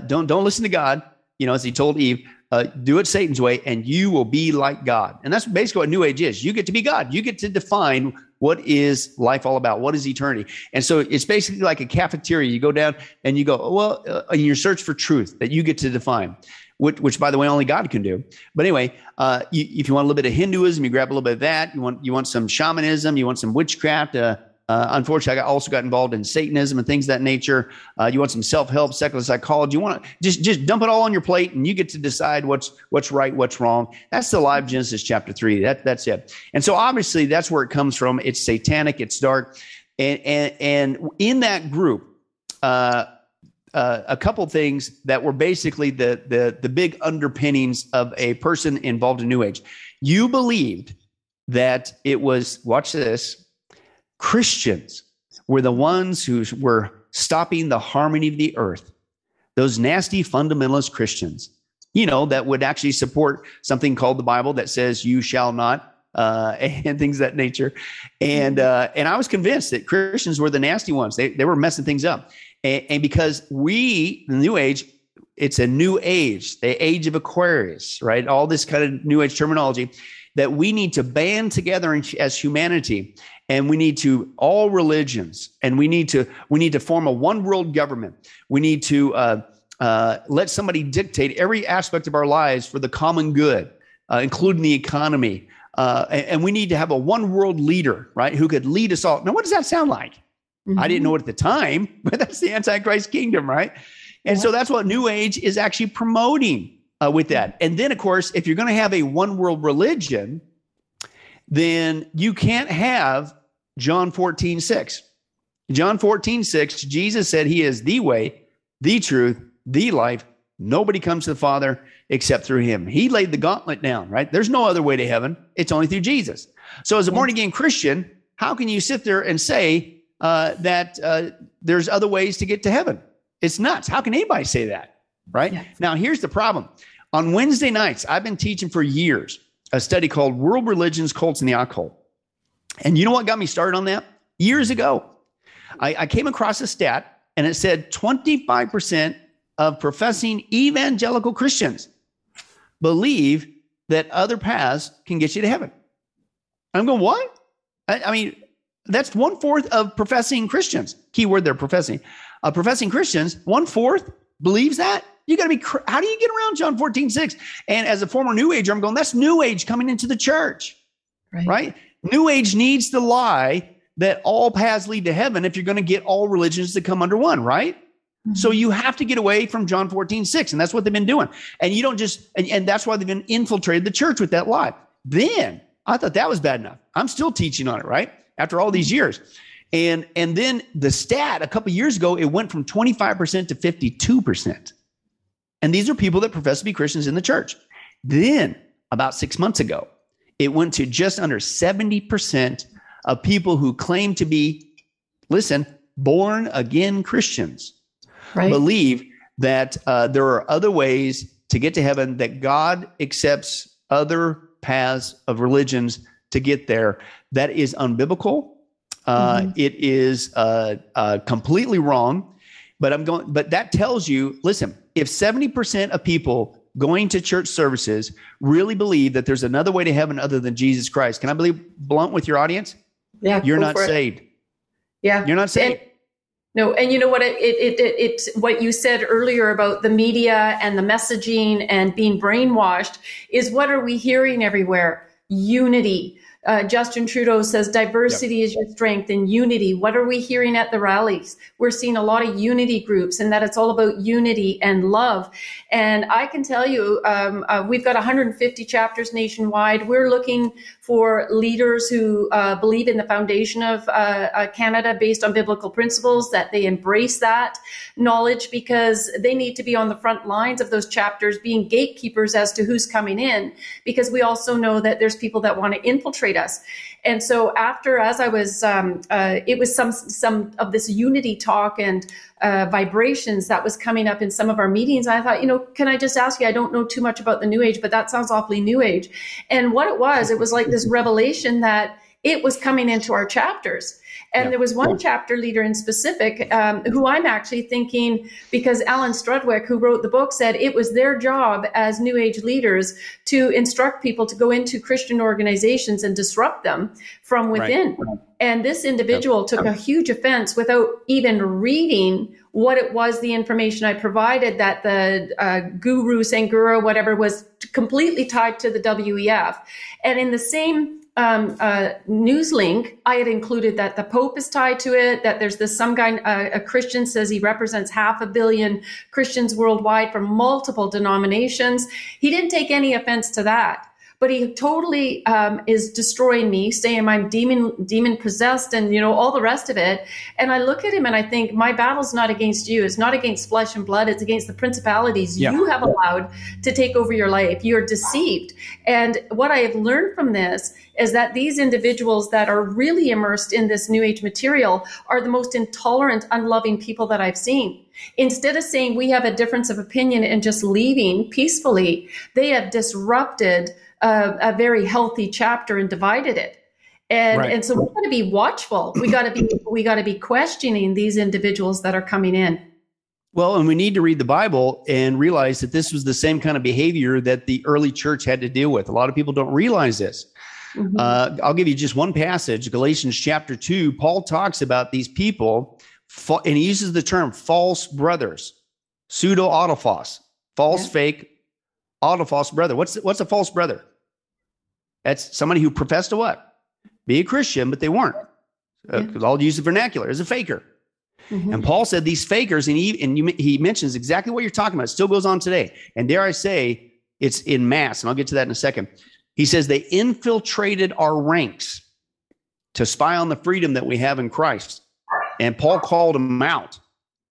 don't don't listen to God. You know, as he told Eve, uh, do it Satan's way, and you will be like God. And that's basically what New Age is. You get to be God. You get to define what is life all about. What is eternity? And so it's basically like a cafeteria. You go down and you go, well, uh, in your search for truth that you get to define. Which, which, by the way, only God can do. But anyway, uh, you, if you want a little bit of Hinduism, you grab a little bit of that. You want you want some shamanism, you want some witchcraft, uh, uh, unfortunately, I also got involved in Satanism and things of that nature. Uh, you want some self help, secular psychology. You want to just just dump it all on your plate, and you get to decide what's what's right, what's wrong. That's the live Genesis chapter three. That that's it. And so obviously that's where it comes from. It's satanic. It's dark, and and and in that group. Uh, uh, a couple things that were basically the, the the big underpinnings of a person involved in New Age. You believed that it was watch this Christians were the ones who were stopping the harmony of the earth. Those nasty fundamentalist Christians, you know, that would actually support something called the Bible that says, you shall not, uh, and things that nature. And, uh, and I was convinced that Christians were the nasty ones. They, they were messing things up. And, and because we, the new age, it's a new age, the age of Aquarius, right? All this kind of new age terminology that we need to band together as humanity and we need to all religions and we need to we need to form a one world government. We need to uh, uh, let somebody dictate every aspect of our lives for the common good uh, including the economy. Uh, and, and, we need to have a one world leader right who could lead us all. Now what does that sound like? Mm-hmm. i didn't know it at the time but that's the antichrist kingdom right? And yeah. so that's what new age is actually promoting uh, with that and then of course if you're going to have a one world religion then you can't have John 14, 6. John 14, 6, Jesus said he is the way, the truth, the life. Nobody comes to the Father except through him. He laid the gauntlet down, right? There's no other way to heaven. It's only through Jesus. So, as a born again Christian, how can you sit there and say uh, that uh, there's other ways to get to heaven? It's nuts. How can anybody say that, right? Yeah. Now, here's the problem. On Wednesday nights, I've been teaching for years a study called World Religions, Cults, and the Occult. And you know what got me started on that? Years ago, I, I came across a stat and it said 25% of professing evangelical Christians believe that other paths can get you to heaven. I'm going, what? I, I mean, that's one fourth of professing Christians. Keyword they're professing. Uh, professing Christians, one fourth believes that. You got to be, how do you get around John 14, 6? And as a former New Ager, I'm going, that's New Age coming into the church, right? right? New Age needs to lie that all paths lead to heaven if you're going to get all religions to come under one, right? Mm-hmm. So you have to get away from John 14, 6. And that's what they've been doing. And you don't just, and, and that's why they've been infiltrated the church with that lie. Then I thought that was bad enough. I'm still teaching on it, right? After all these years. And and then the stat a couple years ago, it went from 25% to 52%. And these are people that profess to be Christians in the church. Then about six months ago, it went to just under 70% of people who claim to be, listen, born again Christians right. believe that uh, there are other ways to get to heaven, that God accepts other paths of religions to get there. That is unbiblical. Uh, mm-hmm. it is uh, uh completely wrong. But I'm going. But that tells you. Listen, if 70% of people going to church services really believe that there's another way to heaven other than Jesus Christ. Can I be blunt with your audience? Yeah. You're not saved. It. Yeah. You're not saved. And, no, and you know what? It, it, it, it's what you said earlier about the media and the messaging and being brainwashed is what are we hearing everywhere? Unity, uh, Justin Trudeau says diversity yep. is your strength and unity. What are we hearing at the rallies? We're seeing a lot of unity groups and that it's all about unity and love. And I can tell you, um, uh, we've got 150 chapters nationwide. We're looking for leaders who uh, believe in the foundation of uh, uh, Canada based on biblical principles, that they embrace that knowledge because they need to be on the front lines of those chapters, being gatekeepers as to who's coming in. Because we also know that there's people that want to infiltrate us. And so after, as I was, um, uh, it was some some of this unity talk and uh, vibrations that was coming up in some of our meetings. I thought, you know, can I just ask you? I don't know too much about the New Age, but that sounds awfully New Age. And what it was, it was like this revelation that it was coming into our chapters. And yeah. there was one chapter leader in specific um, who I'm actually thinking, because Alan Strudwick, who wrote the book, said it was their job as New Age leaders to instruct people to go into Christian organizations and disrupt them from within. Right. And this individual took a huge offense without even reading what it was, the information I provided that the uh, guru, Sangura, whatever, was completely tied to the WEF. And in the same um, uh, news link, I had included that the Pope is tied to it, that there's this some guy, uh, a Christian says he represents half a billion Christians worldwide from multiple denominations. He didn't take any offense to that but he totally um, is destroying me, saying I'm demon demon possessed, and you know all the rest of it. And I look at him and I think my battle's not against you. It's not against flesh and blood. It's against the principalities yeah. you have allowed to take over your life. You're deceived. And what I have learned from this is that these individuals that are really immersed in this new age material are the most intolerant, unloving people that I've seen. Instead of saying we have a difference of opinion and just leaving peacefully, they have disrupted a, a very healthy chapter and divided it. And, right. and so we got to be watchful. We got to be we got to be questioning these individuals that are coming in. Well, and we need to read the Bible and realize that this was the same kind of behavior that the early church had to deal with. A lot of people don't realize this. Mm-hmm. Uh, I'll give you just one passage, Galatians chapter 2. Paul talks about these people, and he uses the term false brothers, pseudo adelphos, false, yeah. fake, adelphos brother. What's, what's a false brother? That's somebody who professed to what? Be a Christian, but they weren't. Because uh, I'll use the vernacular as a faker. Mm-hmm. And Paul said these fakers, and he and you, he mentions exactly what you're talking about. It still goes on today. And dare I say, it's in mass, and I'll get to that in a second. He says they infiltrated our ranks to spy on the freedom that we have in Christ. And Paul called them out,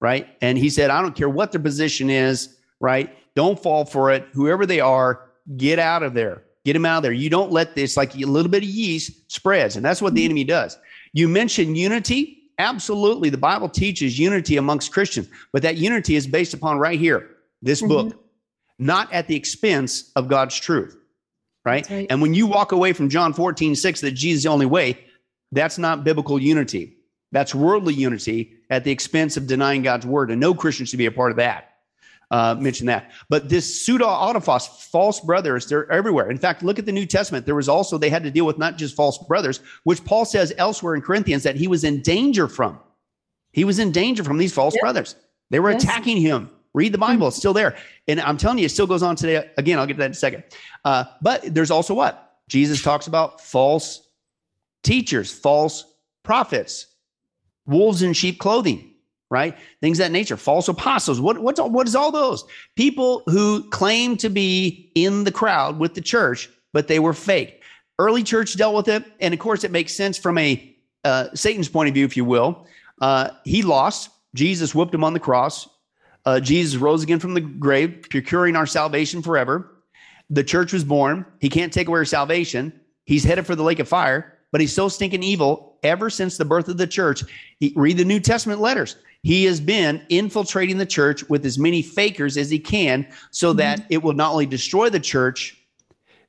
right? And he said, I don't care what their position is, right? Don't fall for it. Whoever they are, get out of there. Get them out of there. You don't let this, like a little bit of yeast, spreads. And that's what the enemy does. You mentioned unity. Absolutely. The Bible teaches unity amongst Christians, but that unity is based upon right here, this mm-hmm. book, not at the expense of God's truth. Right? right? And when you walk away from John 14, 6, that Jesus is the only way, that's not biblical unity. That's worldly unity at the expense of denying God's word. And no Christian should be a part of that uh, mention that. But this pseudo adelphos, false brothers, they're everywhere. In fact, look at the New Testament. There was also, they had to deal with not just false brothers, which Paul says elsewhere in Corinthians that he was in danger from. He was in danger from these false brothers. They were yes. attacking him. Read the Bible, it's still there. And I'm telling you, it still goes on today. Again, I'll get to that in a second. Uh, but there's also what? Jesus talks about false teachers, false prophets, wolves in sheep clothing right? Things that nature, false apostles. What what's what is all those people who claim to be in the crowd with the church, but they were fake. Early church dealt with it, and of course, it makes sense from a uh, Satan's point of view, if you will. Uh, he lost. Jesus whooped him on the cross. Uh, Jesus rose again from the grave, procuring our salvation forever. The church was born. He can't take away our salvation. He's headed for the lake of fire, but he's so stinking evil ever since the birth of the church. He, read the New Testament letters. He has been infiltrating the church with as many fakers as he can so mm-hmm. that it will not only destroy the church,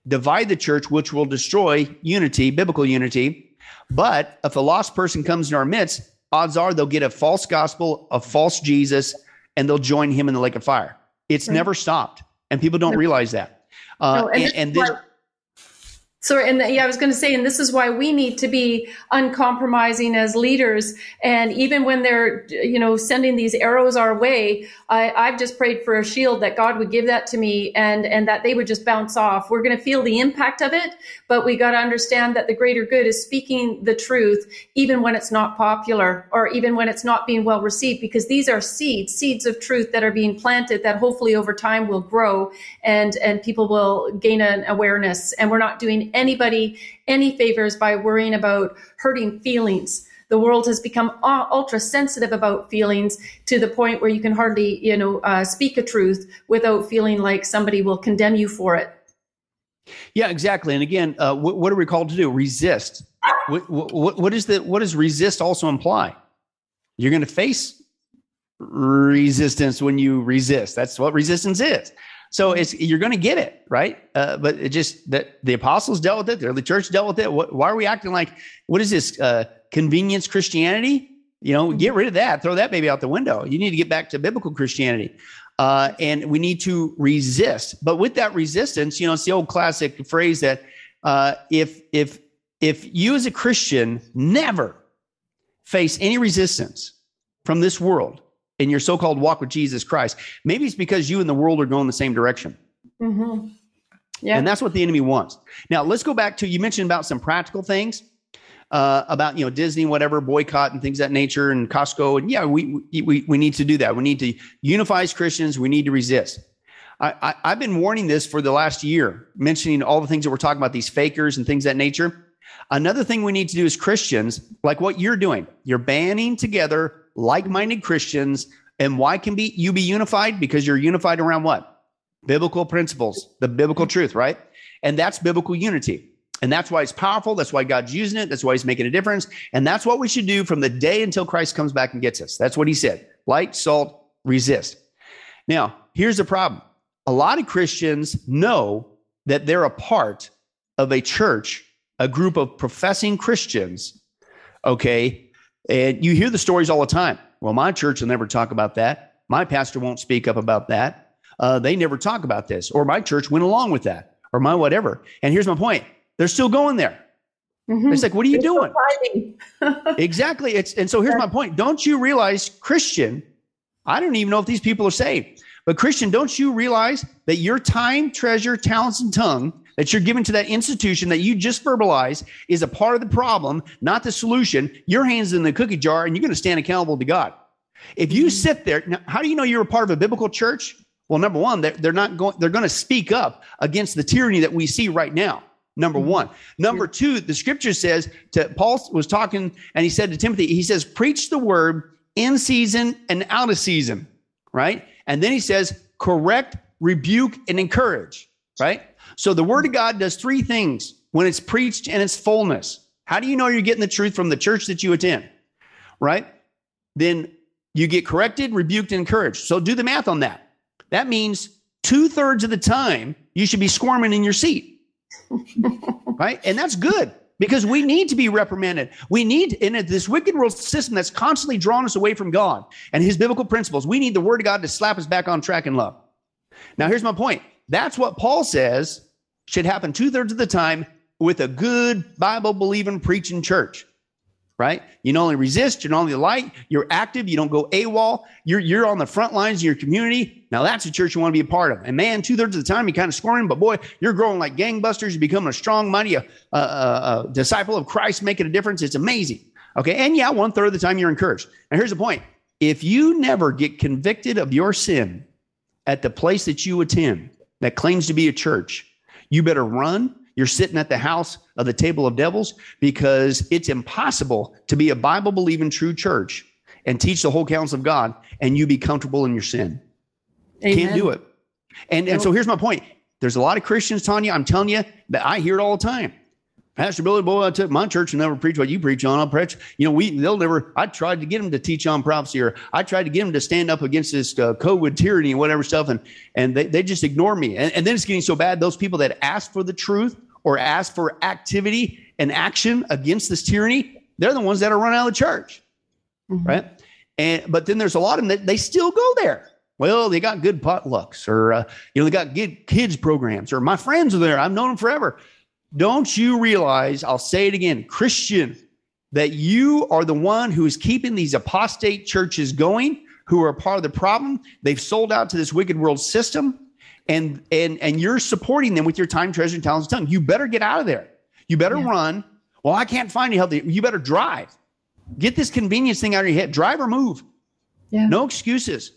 divide the church, which will destroy unity, biblical unity, but if a lost person comes in our midst, odds are they'll get a false gospel, a false Jesus, and they'll join him in the lake of fire. It's right. never stopped. And people don't realize that. Uh, no, and, and, and this, so, and yeah, I was going to say, and this is why we need to be uncompromising as leaders. And even when they're, you know, sending these arrows our way, I, I've just prayed for a shield that God would give that to me and, and that they would just bounce off. We're going to feel the impact of it, but we got to understand that the greater good is speaking the truth, even when it's not popular or even when it's not being well received, because these are seeds, seeds of truth that are being planted that hopefully over time will grow and, and people will gain an awareness. And we're not doing anybody any favors by worrying about hurting feelings. The world has become ultra sensitive about feelings to the point where you can hardly, you know, uh, speak a truth without feeling like somebody will condemn you for it. Yeah, exactly. And again, uh, what, what, are we called to do? Resist. What, what, what is the what does resist also imply? You're going to face resistance when you resist. That's what resistance is. So it's you're going to get it right, uh, but it just that the apostles dealt with it. The early church dealt with it. What, why are we acting like what is this uh, convenience Christianity? You know, get rid of that. Throw that baby out the window. You need to get back to biblical Christianity. Uh, and we need to resist. But with that resistance, you know, it's the old classic phrase that uh, if if if you as a Christian never face any resistance from this world in your so-called walk with Jesus Christ, maybe it's because you and the world are going the same direction. Mm-hmm. Yeah. And that's what the enemy wants. Now let's go back to you mentioned about some practical things uh, about you know Disney, whatever boycott and things that nature, and Costco, and yeah, we we we need to do that. We need to unify as Christians. We need to resist. I, I have been warning this for the last year, mentioning all the things that we're talking about, these fakers and things that nature. Another thing we need to do as Christians, like what you're doing, you're banding together like-minded Christians. And why can be you be unified? Because you're unified around what? Biblical principles, the biblical truth, right? And that's biblical unity. And that's why it's powerful. That's why God's using it. That's why he's making a difference. And that's what we should do from the day until Christ comes back and gets us. That's what he said light, salt, resist. Now, here's the problem a lot of Christians know that they're a part of a church, a group of professing Christians, okay? And you hear the stories all the time. Well, my church will never talk about that. My pastor won't speak up about that. Uh, they never talk about this, or my church went along with that, or my whatever. And here's my point they're still going there. Mm-hmm. It's like, what are you They're doing? exactly. It's and so here's my point. Don't you realize, Christian? I don't even know if these people are saved, but Christian, don't you realize that your time, treasure, talents, and tongue that you're giving to that institution that you just verbalized is a part of the problem, not the solution. Your hands in the cookie jar, and you're going to stand accountable to God. If you mm-hmm. sit there, now, how do you know you're a part of a biblical church? Well, number one, they're, they're not going. They're going to speak up against the tyranny that we see right now. Number mm-hmm. one. Number two, the scripture says to Paul was talking and he said to Timothy, he says, preach the word in season and out of season, right? And then he says, correct, rebuke, and encourage, right? So the word of God does three things when it's preached in its fullness. How do you know you're getting the truth from the church that you attend, right? Then you get corrected, rebuked, and encouraged. So do the math on that. That means two thirds of the time you should be squirming in your seat right? And that's good because we need to be reprimanded. We need in this wicked world system that's constantly drawing us away from God and his biblical principles. We need the word of God to slap us back on track in love. Now, here's my point. That's what Paul says should happen two thirds of the time with a good Bible believing preaching church right? You not only resist, you're not only light, you're active, you don't go AWOL, you're, you're on the front lines of your community. Now that's a church you want to be a part of. And man, two thirds of the time, you're kind of squirming, but boy, you're growing like gangbusters. You're becoming a strong, mighty uh, uh, uh, disciple of Christ, making a difference. It's amazing. Okay. And yeah, one third of the time you're encouraged. And here's the point if you never get convicted of your sin at the place that you attend that claims to be a church, you better run you're sitting at the house of the table of devils because it's impossible to be a Bible believing true church and teach the whole counsel of God and you be comfortable in your sin. Amen. Can't do it. And, and so here's my point. There's a lot of Christians, Tanya, I'm telling you that I hear it all the time. Pastor Billy, boy, I took my church and never preach what you preach on. I'll preach. You know, we they'll never. I tried to get them to teach on prophecy, or I tried to get them to stand up against this uh, COVID tyranny and whatever stuff, and and they, they just ignore me. And, and then it's getting so bad. Those people that ask for the truth or ask for activity and action against this tyranny, they're the ones that are running out of the church. Mm-hmm. Right. And but then there's a lot of them that they still go there. Well, they got good potlucks, or uh, you know, they got good kids programs, or my friends are there. I've known them forever. Don't you realize? I'll say it again, Christian, that you are the one who is keeping these apostate churches going, who are part of the problem. They've sold out to this wicked world system and and and you're supporting them with your time, treasure, and talents, and tongue. You better get out of there. You better yeah. run. Well, I can't find you healthy. You better drive. Get this convenience thing out of your head. Drive or move. Yeah. No excuses.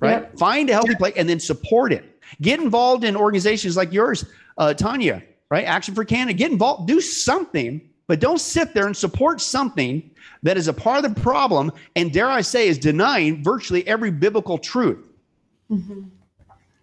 Right. Yeah. Find a healthy place and then support it. Get involved in organizations like yours, uh, Tanya. Right. Action for Canada. Get involved. Do something, but don't sit there and support something that is a part of the problem and dare I say is denying virtually every biblical truth. Mm-hmm.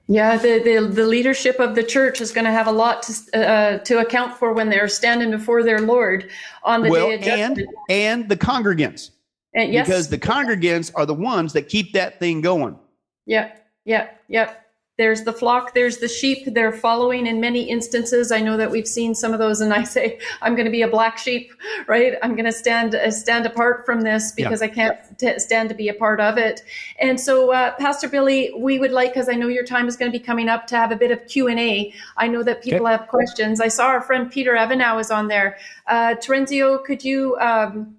Yeah, the, the, the leadership of the church is going to have a lot to uh, to account for when they're standing before their Lord on the well, day of judgment. And, and the congregants. And yes, because the congregants are the ones that keep that thing going. Yeah, yeah, yeah. There's the flock, there's the sheep. They're following in many instances. I know that we've seen some of those, and I say, I'm going to be a black sheep, right? I'm going to stand uh, stand apart from this because yeah. I can't t- stand to be a part of it. And so, uh, Pastor Billy, we would like, because I know your time is going to be coming up, to have a bit of Q and A. I know that people okay. have questions. I saw our friend Peter Evanow is on there. Uh, Terenzio, could you? Um,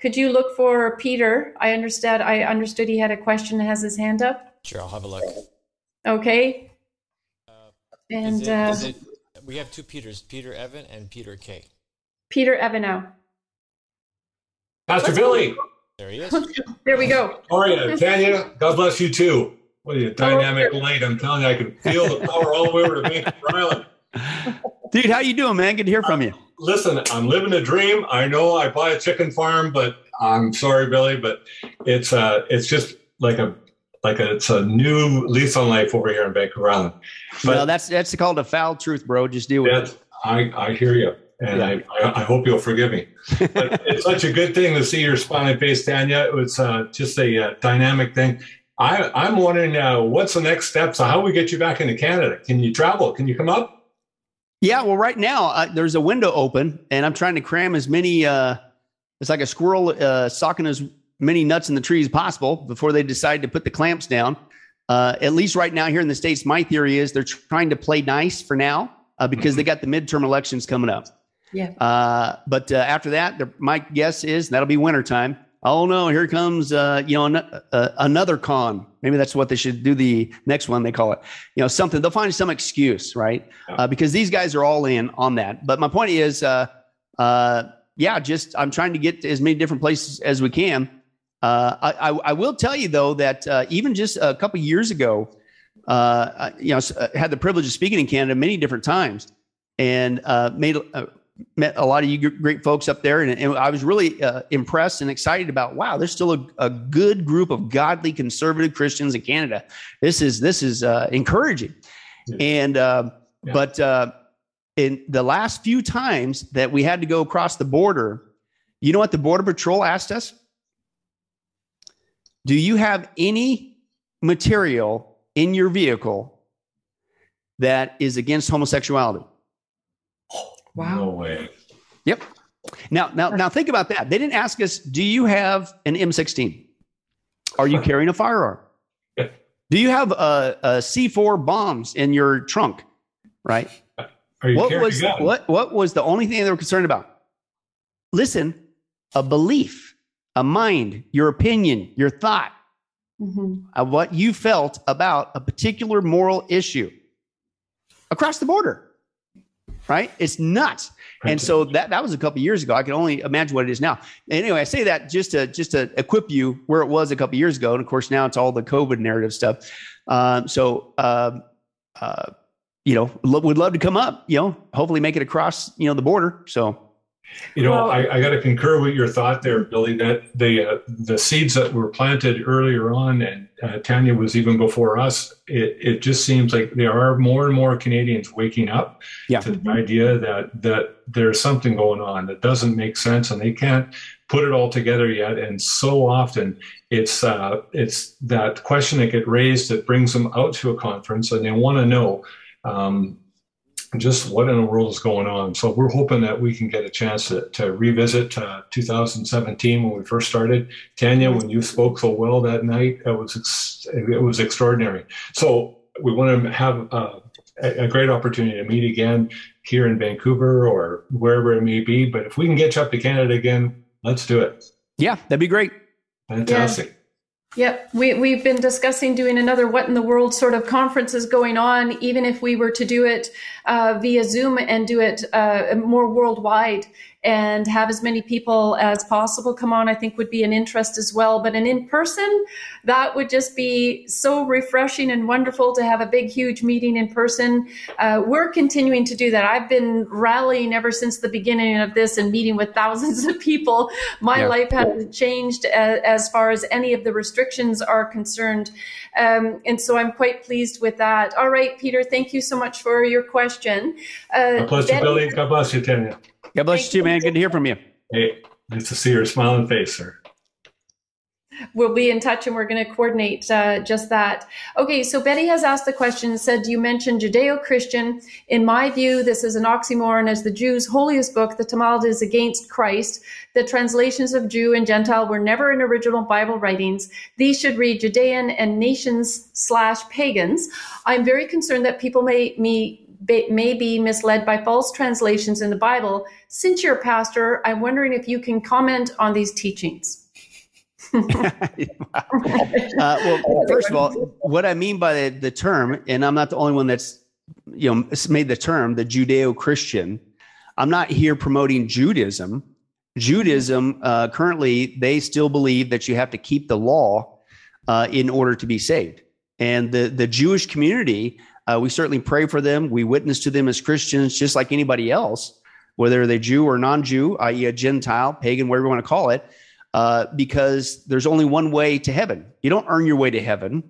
could you look for Peter? I understood. I understood he had a question and has his hand up. Sure, I'll have a look. Okay. Uh, and is it, uh, is it, we have two Peters, Peter Evan and Peter K. Peter Evanow. Pastor Billy. There he is. there we go. How are you, Tanya? God bless you too. What are you, dynamic oh, light? I'm telling you, I can feel the power all the way over to Vancouver Island. Dude, how you doing, man? Good to hear from you. Uh, listen, I'm living a dream. I know I buy a chicken farm, but I'm sorry, Billy, but it's uh, it's just like a like a, it's a new lease on life over here in Vancouver Island. But well, that's that's called a foul truth, bro. Just deal with it. I I hear you, and yeah. I, I hope you'll forgive me. But it's such a good thing to see your smiling face, Tanya. It was uh, just a uh, dynamic thing. I, I'm wondering uh, what's the next steps? So how we get you back into Canada? Can you travel? Can you come up? Yeah, well, right now uh, there's a window open, and I'm trying to cram as many. Uh, it's like a squirrel uh, socking as many nuts in the tree as possible before they decide to put the clamps down. Uh, at least right now here in the states, my theory is they're trying to play nice for now uh, because mm-hmm. they got the midterm elections coming up. Yeah. Uh, but uh, after that, my guess is that'll be wintertime. Oh no, here comes uh, you know an, uh, another con. Maybe that's what they should do. The next one they call it. You know something. They'll find some excuse, right? Yeah. because these guys are all in on that. But my point is, yeah, just I'm trying to get to as many different places as we can. Uh, I, I, will tell you though that uh, even just a couple years ago, uh, you know, uh, had the privilege of speaking in Canada many different times, and uh, made uh, met a lot of you great folks up there, and, and I was really impressed and excited about. Wow, there's still a, a, good group of godly conservative Christians in Canada. This is this is encouraging, and yeah. but in the last few times that we had to go across the border, you know what the Border Patrol asked us? Do you have any material in your vehicle that is against homosexuality? Wow. No way. Yep. Now, now, now think about that. They didn't ask us, do you have an M16? Are you carrying a firearm? Do you have a a C4 bombs in your trunk? Right. what was what what was the only thing they were concerned about? Listen, a belief a mind, your opinion, your thought mm-hmm. of what you felt about a particular moral issue across the border. Right? It's nuts. And so that, that was a couple years ago. I can only imagine what it is now. Anyway, I say that just to just to equip you where it was a couple years ago. And of course, now it's all the COVID narrative stuff. Um, so uh, uh, you know, lo- would love to come up, you know, hopefully make it across, you know, the border. So you know, well, I, I got to concur with your thought there, Billy. That the uh, the seeds that were planted earlier on, and uh, Tanya was even before us. It, it just seems like there are more and more Canadians waking up yeah. to the idea that that there's something going on that doesn't make sense, and they can't put it all together yet. And so often, it's uh, it's that question that get raised that brings them out to a conference, and they want to know. Um, just what in the world is going on. So we're hoping that we can get a chance to, to revisit uh, 2017 when we first started. Tanya, when you spoke so well that night, it was ex- it was extraordinary. So we want to have uh, a, a great opportunity to meet again here in Vancouver or wherever it may be. But if we can get you up to Canada again, let's do it. Yeah, that'd be great. Fantastic. Yeah. Yep, we, we've been discussing doing another What in the World sort of conferences going on, even if we were to do it uh, via Zoom and do it uh, more worldwide. And have as many people as possible come on, I think would be an interest as well. But an in person, that would just be so refreshing and wonderful to have a big, huge meeting in person. Uh, we're continuing to do that. I've been rallying ever since the beginning of this and meeting with thousands of people. My yeah. life hasn't changed as, as, far as any of the restrictions are concerned. Um, and so I'm quite pleased with that. All right, Peter, thank you so much for your question. Uh, God bless you, Billy. God bless you, Tanya. God bless you too, man. Good to hear from you. Hey, nice to see your smiling face, sir we'll be in touch and we're going to coordinate uh, just that. Okay, so Betty has asked the question, said, You mentioned Judeo Christian. In my view, this is an oxymoron as the Jews' holiest book, the Talmud, is against Christ. The translations of Jew and Gentile were never in original Bible writings. These should read Judean and nations slash pagans. I'm very concerned that people may, may may be misled by false translations in the Bible. Since you're a pastor, I'm wondering if you can comment on these teachings. uh, well, first of all, what I mean by the, the term, and I'm not the only one that's you know made the term the Judeo-Christian. I'm not here promoting Judaism. Judaism uh, currently they still believe that you have to keep the law uh, in order to be saved, and the the Jewish community. Uh, we certainly pray for them. We witness to them as Christians, just like anybody else, whether they're Jew or non-Jew, i.e., a Gentile, pagan, whatever you want to call it uh, because there's only one way to heaven. You don't earn your way to heaven.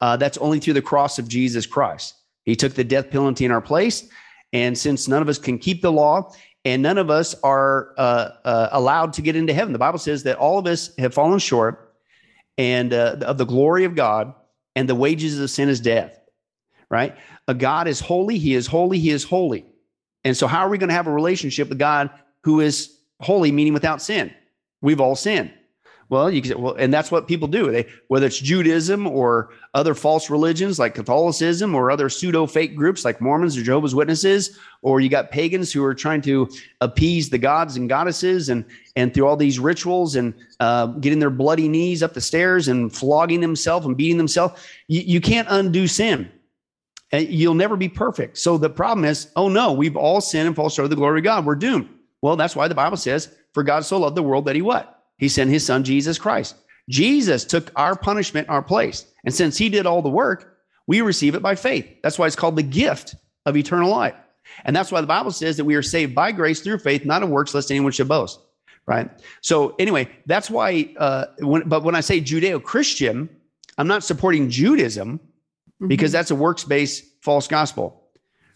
Uh, that's only through the cross of Jesus Christ. He took the death penalty in our place. And since none of us can keep the law and none of us are uh, uh allowed to get into heaven, the Bible says that all of us have fallen short and uh, of the glory of God, and the wages of sin is death. Right? A God is holy. He is holy. He is holy. And so, how are we going to have a relationship with God who is holy, meaning without sin? We've all sinned. Well, you can say, well, and that's what people do. They, whether it's Judaism or other false religions like Catholicism or other pseudo fake groups like Mormons or Jehovah's Witnesses, or you got pagans who are trying to appease the gods and goddesses and and through all these rituals and uh, getting their bloody knees up the stairs and flogging themselves and beating themselves. You, you can't undo sin. You'll never be perfect. So the problem is, oh no, we've all sinned and fall short of the glory of God. We're doomed. Well, that's why the Bible says for God so loved the world that he what? He sent his son, Jesus Christ. Jesus took our punishment, our place. And since he did all the work, we receive it by faith. That's why it's called the gift of eternal life. And that's why the Bible says that we are saved by grace through faith, not of works, lest anyone should boast. Right. So anyway, that's why. Uh, when, but when I say Judeo-Christian, I'm not supporting Judaism mm-hmm. because that's a works-based false gospel.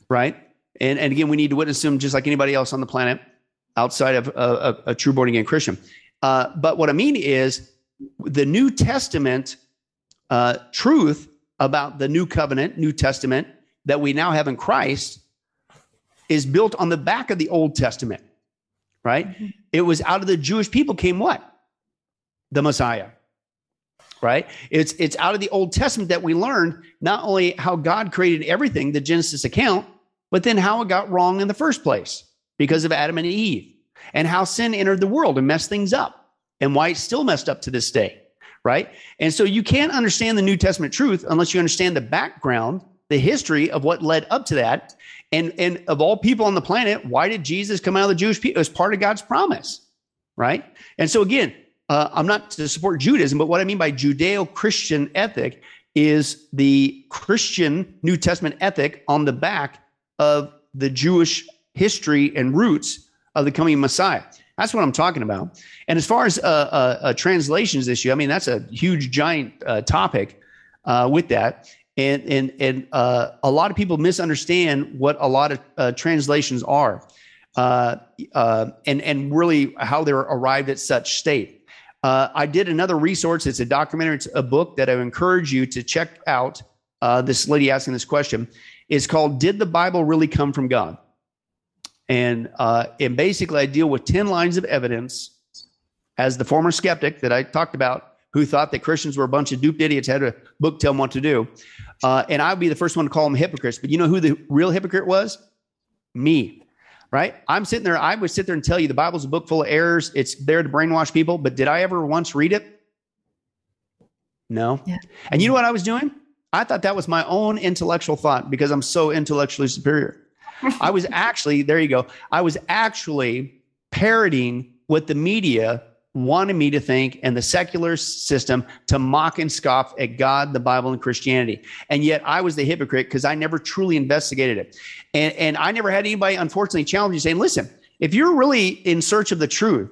Right. And and again, we need to witness them just like anybody else on the planet outside of a, a, a true born again Christian. Uh, but what I mean is the New Testament uh, truth about the new covenant, New Testament that we now have in Christ is built on the back of the Old Testament, right? Mm-hmm. It was out of the Jewish people came what? The Messiah. Right? It's it's out of the Old Testament that we learned not only how God created everything, the Genesis account, but then how it got wrong in the first place because of Adam and Eve and how sin entered the world and messed things up and why it's still messed up to this day. Right. And so you can't understand the New Testament truth unless you understand the background, the history of what led up to that. And, and of all people on the planet, why did Jesus come out of the Jewish people? It was part of God's promise. Right. And so again, uh, I'm not to support Judaism, but what I mean by Judeo Christian ethic is the Christian New Testament ethic on the back of the Jewish history and roots of the coming Messiah. That's what I'm talking about. And as far as uh, uh, uh, translations issue, I mean that's a huge, giant uh, topic uh, with that, and and and uh, a lot of people misunderstand what a lot of translations are, and and really how they're arrived at such state. I did another resource. It's a documentary. It's a book that I encourage you to check out. this lady asking this question. It's called "Did the Bible Really Come from God?" And, uh, and basically, I deal with 10 lines of evidence as the former skeptic that I talked about who thought that Christians were a bunch of duped idiots, had a book tell them what to do. Uh, and I'd be the first one to call them hypocrites. But you know who the real hypocrite was? Me, right? I'm sitting there, I would sit there and tell you the Bible's a book full of errors. It's there to brainwash people. But did I ever once read it? No. Yeah. And you know what I was doing? I thought that was my own intellectual thought because I'm so intellectually superior. I was actually, there you go. I was actually parroting what the media wanted me to think and the secular system to mock and scoff at God, the Bible, and Christianity. And yet I was the hypocrite because I never truly investigated it. And, and I never had anybody, unfortunately, challenge me saying, listen, if you're really in search of the truth,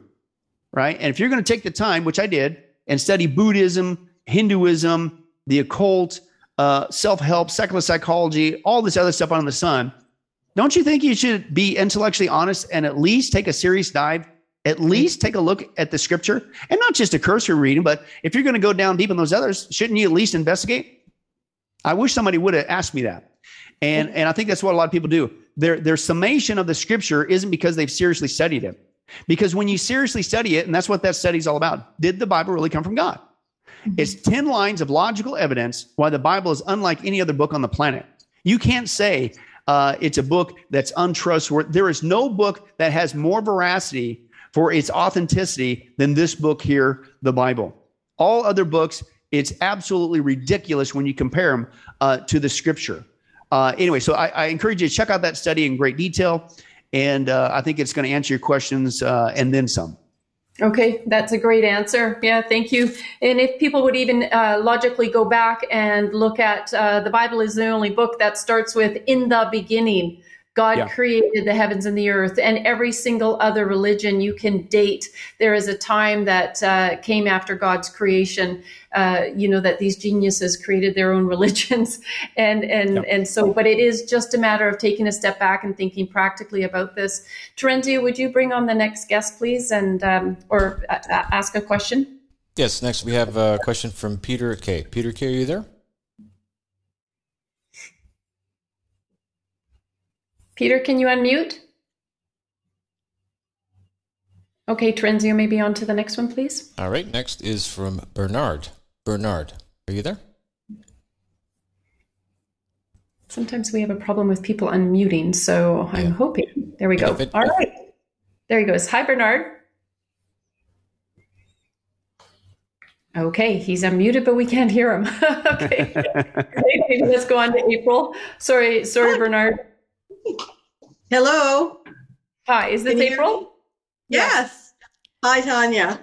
right? And if you're going to take the time, which I did, and study Buddhism, Hinduism, the occult, uh, self help, secular psychology, all this other stuff under the sun, don't you think you should be intellectually honest and at least take a serious dive? At least take a look at the scripture and not just a cursory reading, but if you're going to go down deep in those others, shouldn't you at least investigate? I wish somebody would have asked me that. And, and I think that's what a lot of people do. Their, their summation of the scripture isn't because they've seriously studied it. Because when you seriously study it, and that's what that study is all about, did the Bible really come from God? Mm-hmm. It's 10 lines of logical evidence why the Bible is unlike any other book on the planet. You can't say uh, it's a book that's untrustworthy. There is no book that has more veracity for its authenticity than this book here, the Bible. All other books, it's absolutely ridiculous when you compare them uh, to the scripture. Uh, anyway, so I, I, encourage you to check out that study in great detail. And uh, I think it's going to answer your questions uh, and then some. Okay, that's a great answer. Yeah, thank you. And if people would even uh, logically go back and look at uh, the Bible is the only book that starts with "in the beginning." God yeah. created the heavens and the earth, and every single other religion you can date. There is a time that uh, came after God's creation. Uh, you know that these geniuses created their own religions, and and yeah. and so. But it is just a matter of taking a step back and thinking practically about this. Terenzio, would you bring on the next guest, please, and um, or uh, ask a question? Yes. Next, we have a question from Peter K. Peter K. Are you there? Peter, can you unmute? Okay, Terenzio, maybe on to the next one, please. All right, next is from Bernard. Bernard, are you there? Sometimes we have a problem with people unmuting, so yeah. I'm hoping. There we go. It, All right. There he goes. Hi, Bernard. Okay, he's unmuted, but we can't hear him. okay. okay. Let's go on to April. Sorry, sorry, Bernard. Hello. Hi, is this April? Yes. Hi, Tanya.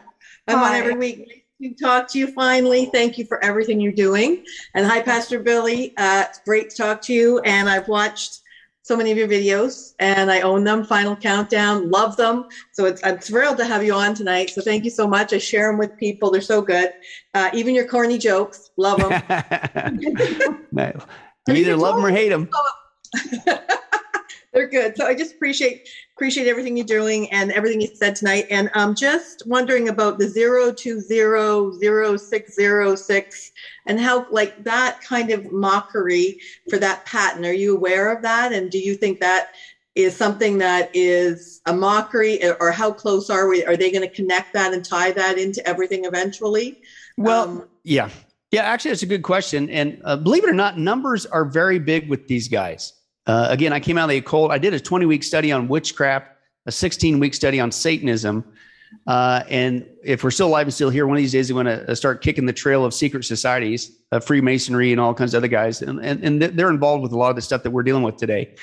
I'm hi. on every week to talk to you finally. Thank you for everything you're doing. And hi, Pastor Billy. Uh, it's great to talk to you. And I've watched so many of your videos and I own them. Final Countdown, love them. So it's, I'm thrilled to have you on tonight. So thank you so much. I share them with people. They're so good. Uh, even your corny jokes, love them. you either love them or hate them. They're good. So I just appreciate appreciate everything you're doing and everything you said tonight. And I'm um, just wondering about the zero two zero zero six zero six and how like that kind of mockery for that patent. Are you aware of that? And do you think that is something that is a mockery or how close are we? Are they going to connect that and tie that into everything eventually? Well, um, yeah. Yeah, actually, that's a good question. And uh, believe it or not, numbers are very big with these guys. Uh, again, I came out of the occult. I did a 20 week study on witchcraft, a 16 week study on Satanism. Uh, and if we're still alive and still here, one of these days, we want to start kicking the trail of secret societies, uh, Freemasonry, and all kinds of other guys. And, and, and they're involved with a lot of the stuff that we're dealing with today.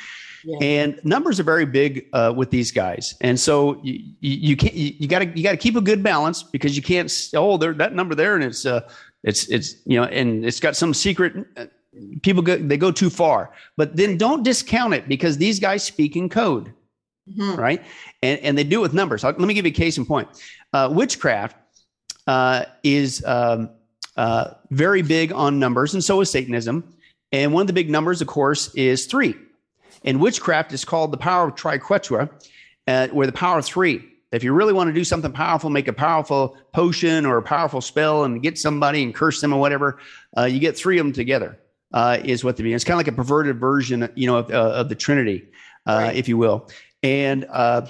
Yeah. And numbers are very big uh, with these guys, and so you, you, can't you got to you got to keep a good balance because you can't oh there that number there and it's uh it's it's you know and it's got some secret uh, people go they go too far. But then don't discount it because these guys speak in code mm-hmm. right? And, and they do it with numbers. Let me give you a case in point. Uh, witchcraft uh, is um, uh, very big on numbers and so is satanism. And one of the big numbers of course is three. And witchcraft is called the power of triquetra uh, where the power of three. If you really want to do something powerful, make a powerful potion or a powerful spell and get somebody and curse them or whatever, uh, you get three of them together uh, is what the mean. It's kind of like a perverted version, you know, of, uh, of the Trinity, uh, right. if you will. And uh,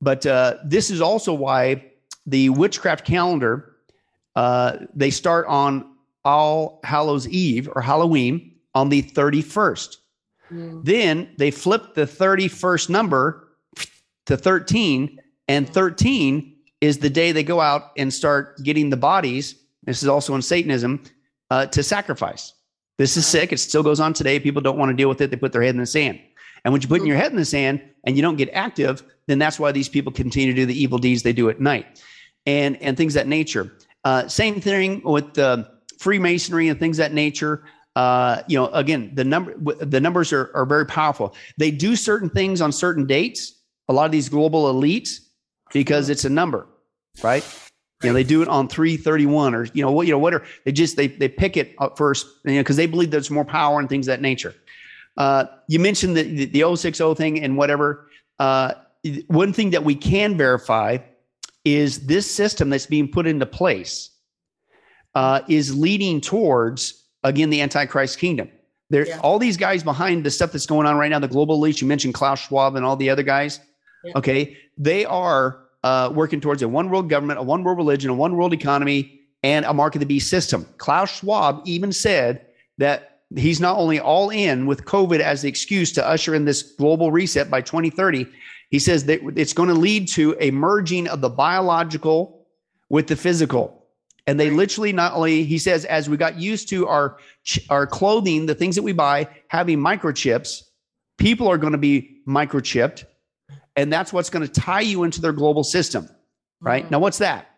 but uh, this is also why the witchcraft calendar uh, they start on All Hallows Eve or Halloween on the thirty first. Mm. Then they flip the thirty first number to thirteen, and thirteen is the day they go out and start getting the bodies. This is also in Satanism to sacrifice. This is sick. It still goes on today. People don't want to deal with it. They put their head in the sand. And when you put your head in the sand and you don't get active, then that's why these people continue to do the evil deeds they do at night and, and things that nature. Uh, same thing with the Freemasonry and things that nature. Uh, you know, again, the number the numbers are, are very powerful. They do certain things on certain dates. A lot of these global elites because it's a number, right? You know, they do it on 331 or, you know, what, you know, what are they just, they, they pick it up first, you know, cause they believe there's more power and things that nature. Uh, you mentioned the, the, the 060 thing and whatever. Uh, one thing that we can verify is this system that's being put into place uh, is leading towards, again, the Antichrist kingdom. There, yeah. all these guys behind the stuff that's going on right now, the global elites, you mentioned Klaus Schwab and all the other guys. Yeah. Okay. They are uh, working towards a one world government, a one world religion, a one world economy, and a mark of the beast system. Klaus Schwab even said that he's not only all in with COVID as the excuse to usher in this global reset by 2030, he says that it's going to lead to a merging of the biological with the physical. And they literally not only, he says, as we got used to our, our clothing, the things that we buy, having microchips, people are going to be microchipped and that's what's going to tie you into their global system, right? Mm-hmm. Now, what's that?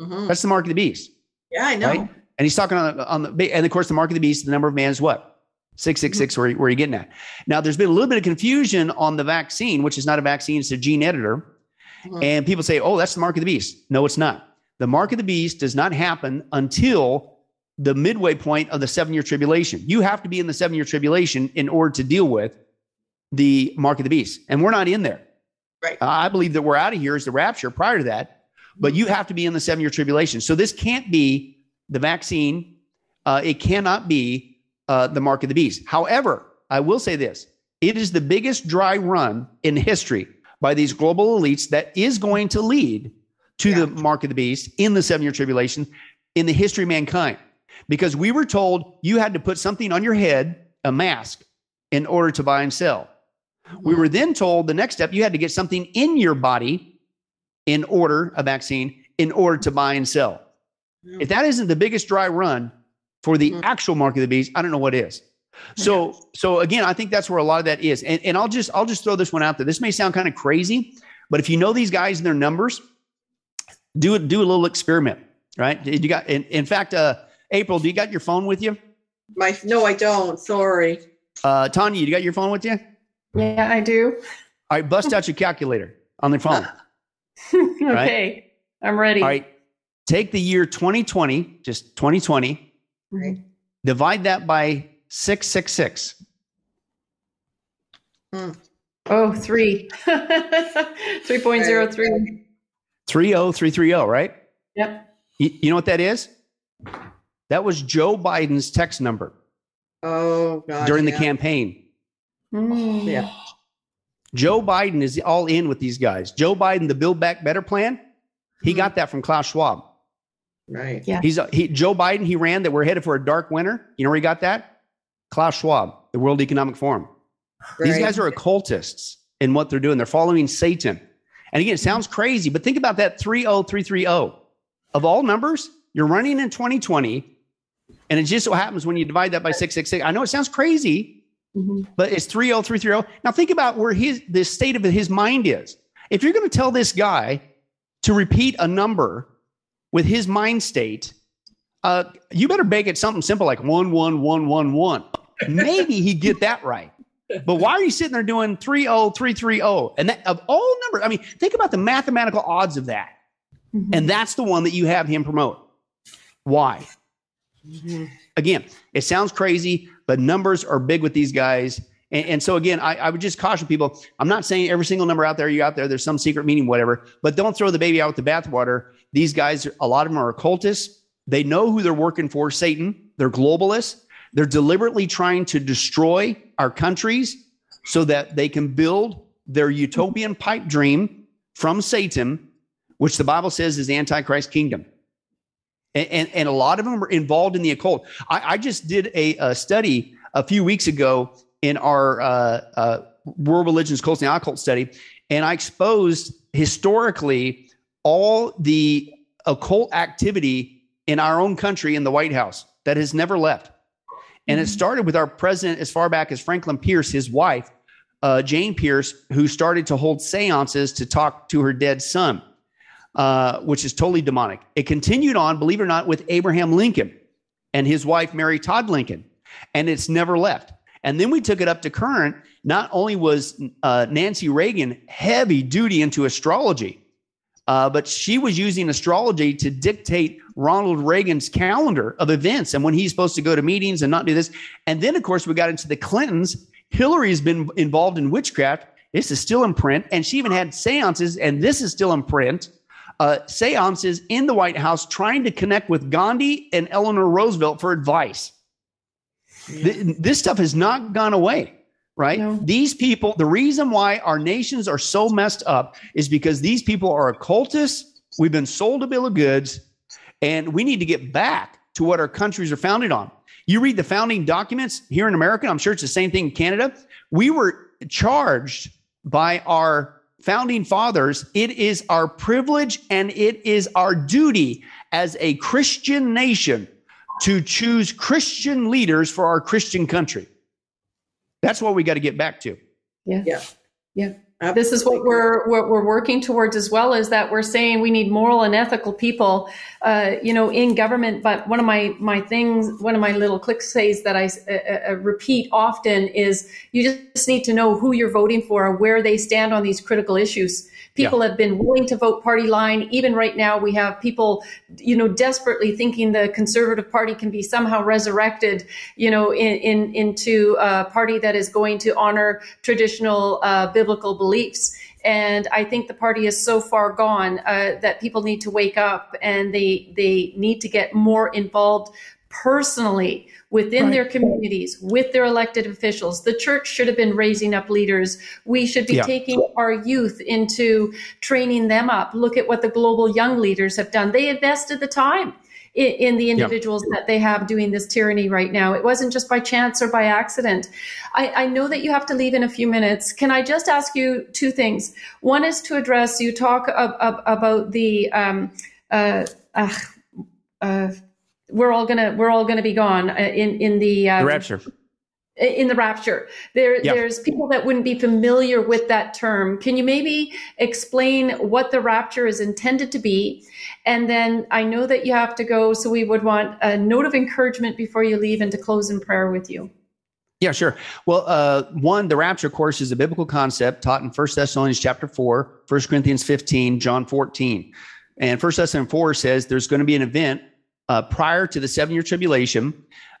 Mm-hmm. That's the mark of the beast. Yeah, I know. Right? And he's talking on the, on the, and of course, the mark of the beast, the number of man is what? 666, mm-hmm. where, where are you getting at? Now, there's been a little bit of confusion on the vaccine, which is not a vaccine, it's a gene editor. Mm-hmm. And people say, oh, that's the mark of the beast. No, it's not. The mark of the beast does not happen until the midway point of the seven year tribulation. You have to be in the seven year tribulation in order to deal with the mark of the beast. And we're not in there. Right. I believe that we're out of here is the rapture prior to that, but you have to be in the seven year tribulation. So this can't be the vaccine. Uh, it cannot be uh, the mark of the beast. However, I will say this it is the biggest dry run in history by these global elites that is going to lead to yeah. the mark of the beast in the seven year tribulation in the history of mankind. Because we were told you had to put something on your head, a mask, in order to buy and sell. We were then told the next step you had to get something in your body in order, a vaccine, in order to buy and sell. If that isn't the biggest dry run for the mm. actual mark of the beast, I don't know what is. So, so again, I think that's where a lot of that is. And, and I'll just, I'll just throw this one out there. This may sound kind of crazy, but if you know these guys and their numbers, do it, do a little experiment, right? You got, in, in fact, uh, April, do you got your phone with you? My, no, I don't. Sorry. Uh, Tanya, you got your phone with you? Yeah, I do. All right, bust out your calculator on the phone. okay, right? I'm ready. All right, take the year 2020, just 2020, right. divide that by 666. Hmm. Oh, three. 3.03. 30330, right? Yep. You, you know what that is? That was Joe Biden's text number. Oh, God. During yeah. the campaign. Mm. Yeah. Joe Biden is all in with these guys. Joe Biden, the Build Back Better plan, he mm. got that from Klaus Schwab. Right. Yeah. He's he Joe Biden. He ran that we're headed for a dark winter. You know where he got that? Klaus Schwab, the World Economic Forum. Right. These guys are occultists in what they're doing. They're following Satan. And again, it sounds crazy, but think about that 30330. Of all numbers, you're running in 2020, and it just so happens when you divide that by 666. I know it sounds crazy, Mm-hmm. But it's 30330. Now think about where his the state of his mind is. If you're going to tell this guy to repeat a number with his mind state, uh, you better make it something simple like one one one one one. Maybe he'd get that right. But why are you sitting there doing 30330? And that of all numbers, I mean, think about the mathematical odds of that. Mm-hmm. And that's the one that you have him promote. Why? Mm-hmm. Again, it sounds crazy, but numbers are big with these guys. And, and so again, I, I, would just caution people. I'm not saying every single number out there you out there, there's some secret meaning, whatever, but don't throw the baby out with the bathwater. These guys, a lot of them are occultists. They know who they're working for, Satan. They're globalists. They're deliberately trying to destroy our countries so that they can build their utopian pipe dream from Satan, which the Bible says is the Antichrist kingdom and, and, and, a lot of them are involved in the occult. I, I just did a, a, study a few weeks ago in our uh, uh, world religions, cults, and the occult study, and I exposed historically all the occult activity in our own country in the White House that has never left. And it mm-hmm. started with our president as far back as Franklin Pierce, his wife, uh, Jane Pierce, who started to hold seances to talk to her dead son, uh, which is totally demonic. It continued on, believe it or not, with Abraham Lincoln and his wife, Mary Todd Lincoln, and it's never left. And then we took it up to current. Not only was uh, Nancy Reagan heavy duty into astrology, uh, but she was using astrology to dictate Ronald Reagan's calendar of events and when he's supposed to go to meetings and not do this. And then, of course, we got into the Clintons. Hillary's been involved in witchcraft. This is still in print. And she even had seances, and this is still in print. Uh, seances in the White House trying to connect with Gandhi and Eleanor Roosevelt for advice. Th- this stuff has not gone away, right? No. These people, the reason why our nations are so messed up is because these people are occultists. We've been sold a bill of goods, and we need to get back to what our countries are founded on. You read the founding documents here in America, I'm sure it's the same thing in Canada. We were charged by our founding fathers, it is our privilege and it is our duty as a Christian nation to choose Christian leaders for our Christian country. That's what we got to get back to. Yeah. Yeah. Yeah. This is what we're what we're working towards as well is that we're saying we need moral and ethical people, uh, you know, in government. But one of my my things, one of my little cliches that I uh, uh, repeat often is you just need to know who you're voting for, and where they stand on these critical issues. People yeah. have been willing to vote party line. Even right now, we have people, you know, desperately thinking the Conservative Party can be somehow resurrected, you know, in, in into a party that is going to honor traditional uh, biblical beliefs. And I think the party is so far gone uh, that people need to wake up and they they need to get more involved personally within right. their communities with their elected officials. The church should have been raising up leaders. We should be yeah. taking our youth into training them up. Look at what the global young leaders have done. They invested the time in, in the individuals yeah. that they have doing this tyranny right now. It wasn't just by chance or by accident. I, I know that you have to leave in a few minutes. Can I just ask you two things? One is to address, you talk about the, um, uh, uh, uh, we're all gonna we're all gonna be gone uh, in in the, uh, the rapture. In the rapture. There there's people that wouldn't be familiar with that term. Can you maybe explain what the rapture is intended to be? And then i know that you have to go so we would want a note of encouragement before you leave and to close in prayer with you. Yeah, sure. Well, uh, one, the rapture course is a biblical concept taught in First Thessalonians chapter 4, 1 Corinthians 15, John 14. And First Thessalonians 4 says there's going to be an event uh, prior to the seven year tribulation,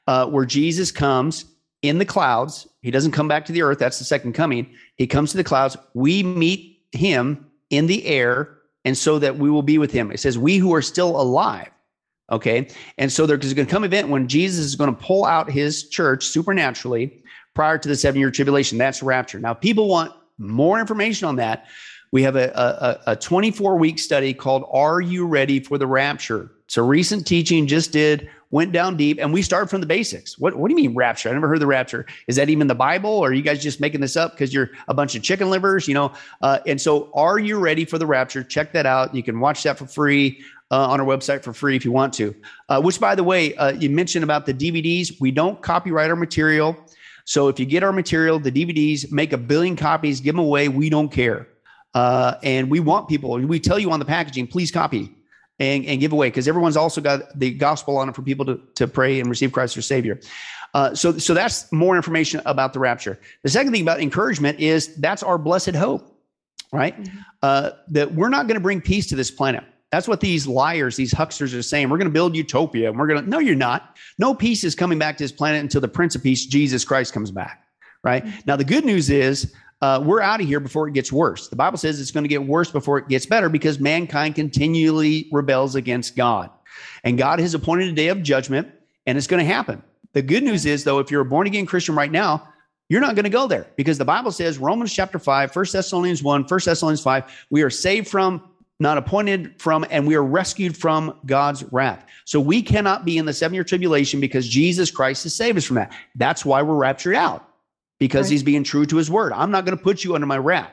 uh, where Jesus comes in the clouds. He doesn't come back to the earth. That's the second coming. He comes to the clouds. We meet him in the air, and so that we will be with him. It says, We who are still alive. Okay. And so there's going to come an event when Jesus is going to pull out his church supernaturally prior to the seven year tribulation. That's rapture. Now, people want more information on that. We have a, a, a 24 week study called Are You Ready for the Rapture? So recent teaching just did, went down deep, and we started from the basics. What, what do you mean rapture? I never heard the rapture. Is that even the Bible? Or are you guys just making this up because you're a bunch of chicken livers? You know, uh, and so are you ready for the rapture? Check that out. You can watch that for free. Uh, on our website for free if you want to. Uh, which, by the way, uh, you mentioned about the DVDs. We don't copyright our material. So if you get our material, the DVDs, make a billion copies, give them away. We don't care. Uh, and we want people, we tell you on the packaging, please copy and, and give away because everyone's also got the gospel on it for people to, to pray and receive Christ as Savior. Uh, so, so that's more information about the rapture. The second thing about encouragement is that's our blessed hope, right? Mm-hmm. Uh, that we're not going to bring peace to this planet. That's what these liars, these hucksters are saying. We're going to build utopia. And we're going to, no, you're not. No peace is coming back to this planet until the Prince of Peace, Jesus Christ, comes back, right? Mm-hmm. Now, the good news is uh, we're out of here before it gets worse. The Bible says it's going to get worse before it gets better because mankind continually rebels against God. And God has appointed a day of judgment, and it's going to happen. The good news is, though, if you're a born again Christian right now, you're not going to go there because the Bible says, Romans chapter 5, 1 Thessalonians 1, 1 Thessalonians 5, we are saved from, not appointed from, and we are rescued from God's wrath. So we cannot be in the seven year tribulation because Jesus Christ has saved us from that. That's why we're raptured out because right. he's being true to his word. I'm not going to put you under my wrath.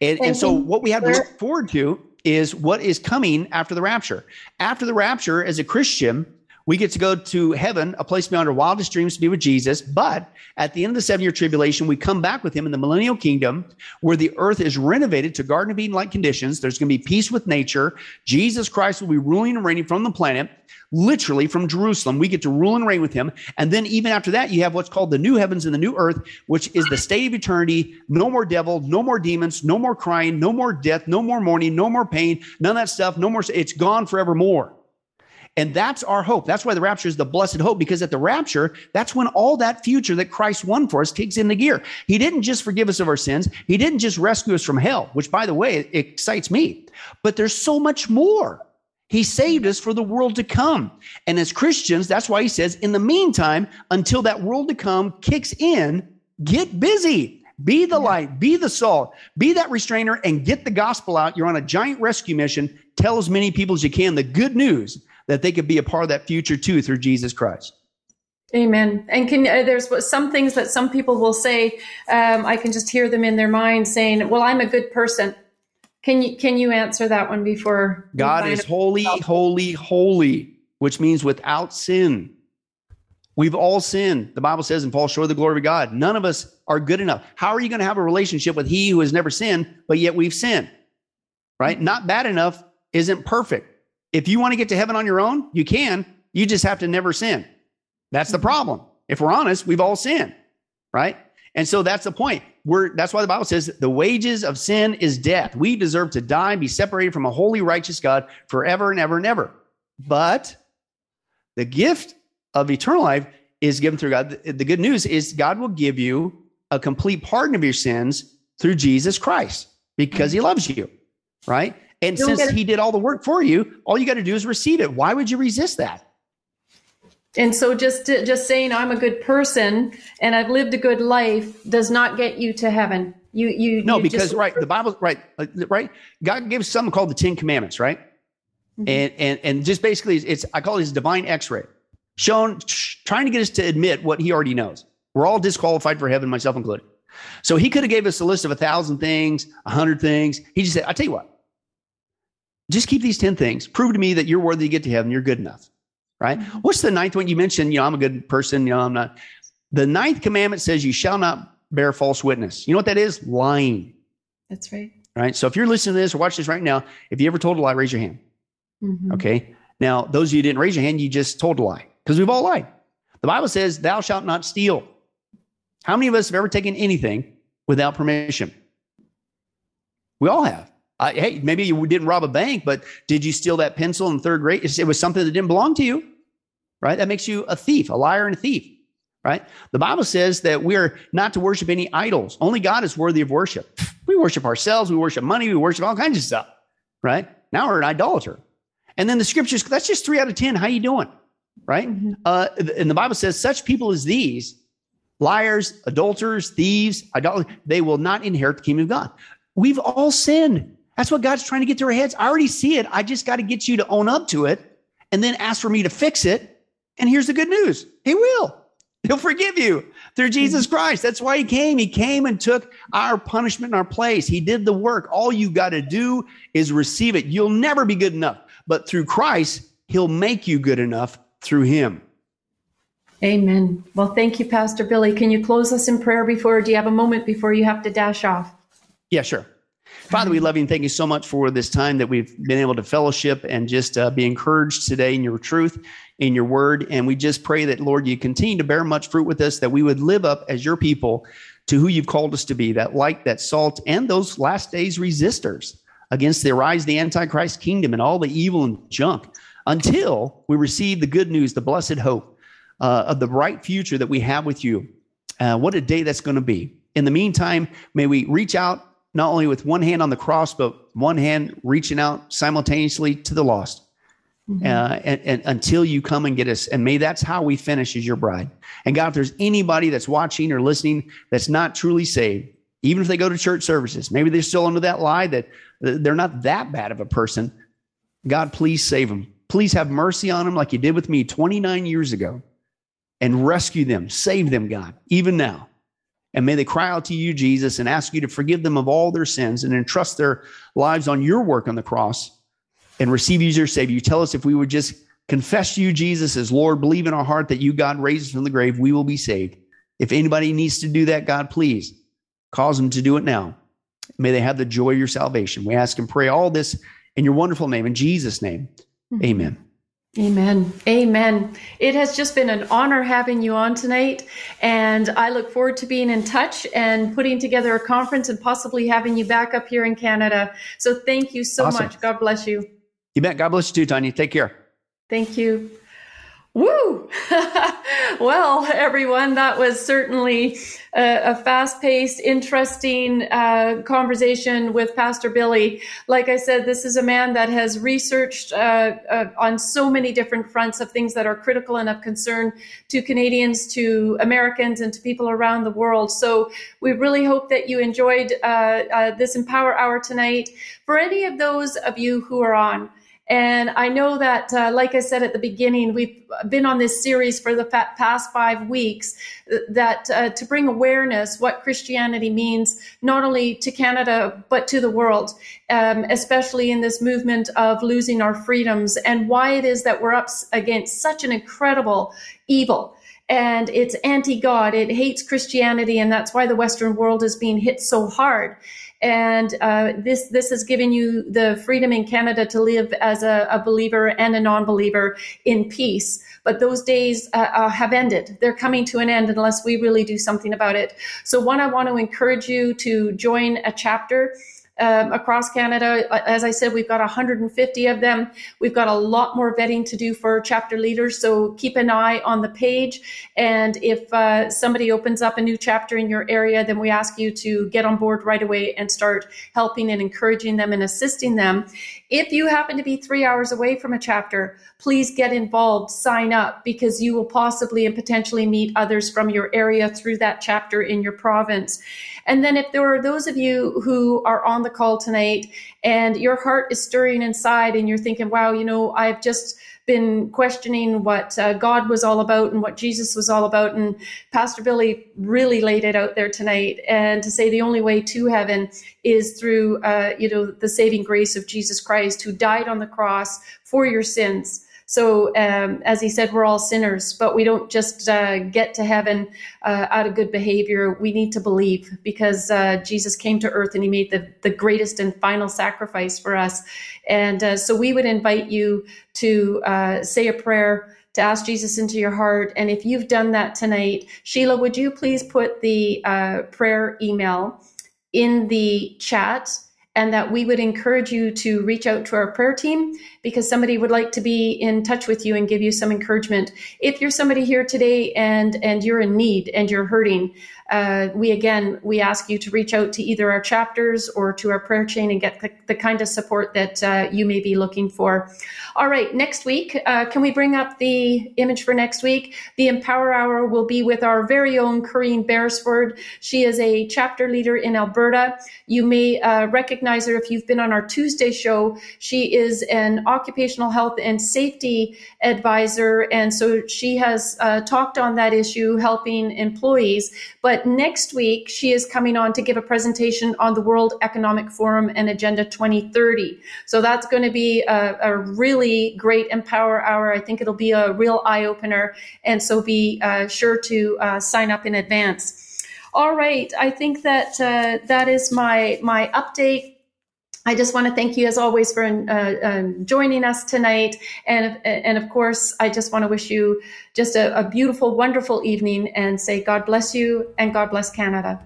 And, and, and so what we have to look forward to is what is coming after the rapture. After the rapture, as a Christian, We get to go to heaven, a place beyond our wildest dreams to be with Jesus. But at the end of the seven year tribulation, we come back with him in the millennial kingdom where the earth is renovated to Garden of Eden like conditions. There's going to be peace with nature. Jesus Christ will be ruling and reigning from the planet, literally from Jerusalem. We get to rule and reign with him. And then even after that, you have what's called the new heavens and the new earth, which is the state of eternity. No more devil, no more demons, no more crying, no more death, no more mourning, no more pain, none of that stuff, no more. It's gone forevermore. And that's our hope. That's why the rapture is the blessed hope, because at the rapture, that's when all that future that Christ won for us kicks into gear. He didn't just forgive us of our sins. He didn't just rescue us from hell, which by the way, excites me, but there's so much more. He saved us for the world to come. And as Christians, that's why he says, in the meantime, until that world to come kicks in, get busy. Be the light, be the salt, be that restrainer, and get the gospel out. You're on a giant rescue mission. Tell as many people as you can the good news that they could be a part of that future too through Jesus Christ. Amen. And can uh, there's some things that some people will say. Um, I can just hear them in their mind saying, "Well, I'm a good person." Can you can you answer that one before? God is holy, holy, holy, which means without sin. We've all sinned. The Bible says, and fall short of the glory of God. None of us are good enough. How are you going to have a relationship with He who has never sinned, but yet we've sinned? Right? Not bad enough isn't perfect. If you want to get to heaven on your own, you can. You just have to never sin. That's the mm-hmm. problem. If we're honest, we've all sinned, right? And so that's the point. We're that's why the Bible says the wages of sin is death. We deserve to die and be separated from a holy, righteous God forever and ever and ever. But the gift of eternal life is given through God. The good news is God will give you a complete pardon of your sins through Jesus Christ because mm-hmm. he loves you, right? And since he did all the work for you, all you got to do is receive it. Why would you resist that? And so just to, just saying I'm a good person and I've lived a good life does not get you to heaven. You you No, you because just, right, the Bible right uh, right God gives something called the 10 commandments, right? Mm-hmm. And and and just basically it's I call it his divine x-ray. Shown trying to get us to admit what he already knows. We're all disqualified for heaven, myself included. So he could have gave us a list of a thousand things, a hundred things. He just said, I tell you what, just keep these 10 things. Prove to me that you're worthy to get to heaven. You're good enough. Right? Mm-hmm. What's the ninth one? You mentioned, you know, I'm a good person. You know, I'm not. The ninth commandment says you shall not bear false witness. You know what that is? Lying. That's right. Right. So if you're listening to this or watch this right now, if you ever told a lie, raise your hand. Mm-hmm. Okay. Now, those of you didn't raise your hand, you just told a lie because we've all lied. The Bible says, Thou shalt not steal. How many of us have ever taken anything without permission? We all have. Uh, hey, maybe you didn't rob a bank, but did you steal that pencil in third grade? It was something that didn't belong to you, right? That makes you a thief, a liar, and a thief, right? The Bible says that we are not to worship any idols. Only God is worthy of worship. We worship ourselves, we worship money, we worship all kinds of stuff, right? Now we're an idolater. And then the scriptures, that's just three out of 10. How you doing? Right? Mm-hmm. Uh, and the Bible says, such people as these, liars, adulterers, thieves, idolaters, they will not inherit the kingdom of God. We've all sinned. That's what God's trying to get to our heads. I already see it. I just got to get you to own up to it and then ask for me to fix it. And here's the good news He will. He'll forgive you through Jesus Christ. That's why He came. He came and took our punishment in our place. He did the work. All you got to do is receive it. You'll never be good enough, but through Christ, He'll make you good enough through Him. Amen. Well, thank you, Pastor Billy. Can you close us in prayer before? Do you have a moment before you have to dash off? Yeah, sure. Father, we love you and thank you so much for this time that we've been able to fellowship and just uh, be encouraged today in your truth, in your word. And we just pray that, Lord, you continue to bear much fruit with us, that we would live up as your people to who you've called us to be, that light, that salt, and those last days resistors against the rise of the Antichrist kingdom and all the evil and junk until we receive the good news, the blessed hope uh, of the bright future that we have with you. Uh, what a day that's going to be. In the meantime, may we reach out not only with one hand on the cross, but one hand reaching out simultaneously to the lost. Mm-hmm. Uh, and, and, until you come and get us. And may that's how we finish as your bride. And God, if there's anybody that's watching or listening that's not truly saved, even if they go to church services, maybe they're still under that lie that they're not that bad of a person. God, please save them. Please have mercy on them like you did with me 29 years ago and rescue them, save them, God, even now. And may they cry out to you, Jesus, and ask you to forgive them of all their sins and entrust their lives on your work on the cross and receive you as your Savior. You tell us if we would just confess you, Jesus, as Lord, believe in our heart that you, God, raised from the grave, we will be saved. If anybody needs to do that, God, please cause them to do it now. May they have the joy of your salvation. We ask and pray all this in your wonderful name, in Jesus' name. Mm-hmm. Amen. Amen. Amen. It has just been an honor having you on tonight. And I look forward to being in touch and putting together a conference and possibly having you back up here in Canada. So thank you so awesome. much. God bless you. You bet. God bless you too, Tanya. Take care. Thank you. Woo! well, everyone, that was certainly a, a fast paced, interesting uh, conversation with Pastor Billy. Like I said, this is a man that has researched uh, uh, on so many different fronts of things that are critical and of concern to Canadians, to Americans, and to people around the world. So we really hope that you enjoyed uh, uh, this Empower Hour tonight. For any of those of you who are on, and I know that, uh, like I said at the beginning, we've been on this series for the past five weeks that uh, to bring awareness what Christianity means, not only to Canada, but to the world, um, especially in this movement of losing our freedoms and why it is that we're up against such an incredible evil and it's anti God. It hates Christianity, and that's why the Western world is being hit so hard and uh, this this has given you the freedom in Canada to live as a, a believer and a non-believer in peace. But those days uh, uh, have ended. They're coming to an end unless we really do something about it. So, one, I want to encourage you to join a chapter um, across Canada. As I said, we've got 150 of them. We've got a lot more vetting to do for chapter leaders. So keep an eye on the page. And if uh, somebody opens up a new chapter in your area, then we ask you to get on board right away and start helping and encouraging them and assisting them. If you happen to be three hours away from a chapter, please get involved, sign up, because you will possibly and potentially meet others from your area through that chapter in your province. And then if there are those of you who are on the call tonight and your heart is stirring inside and you're thinking, wow, you know, I've just been questioning what uh, God was all about and what Jesus was all about. And Pastor Billy really laid it out there tonight. And to say the only way to heaven is through, uh, you know, the saving grace of Jesus Christ, who died on the cross for your sins. So, um, as he said, we're all sinners, but we don't just uh, get to heaven uh, out of good behavior. We need to believe because uh, Jesus came to earth and he made the, the greatest and final sacrifice for us. And uh, so, we would invite you to uh, say a prayer to ask Jesus into your heart. And if you've done that tonight, Sheila, would you please put the uh, prayer email in the chat? And that we would encourage you to reach out to our prayer team because somebody would like to be in touch with you and give you some encouragement. If you're somebody here today and and you're in need and you're hurting, uh, we again we ask you to reach out to either our chapters or to our prayer chain and get the, the kind of support that uh, you may be looking for. All right, next week, uh, can we bring up the image for next week? The Empower Hour will be with our very own Corrine Beresford. She is a chapter leader in Alberta. You may uh, recognize her if you've been on our Tuesday show. She is an occupational health and safety advisor, and so she has uh, talked on that issue, helping employees. But next week, she is coming on to give a presentation on the World Economic Forum and Agenda 2030. So that's going to be a, a really great Empower Hour. I think it'll be a real eye opener. And so be uh, sure to uh, sign up in advance. All right, I think that uh, that is my my update I just want to thank you as always for uh, um, joining us tonight. And, and of course, I just want to wish you just a, a beautiful, wonderful evening and say God bless you and God bless Canada.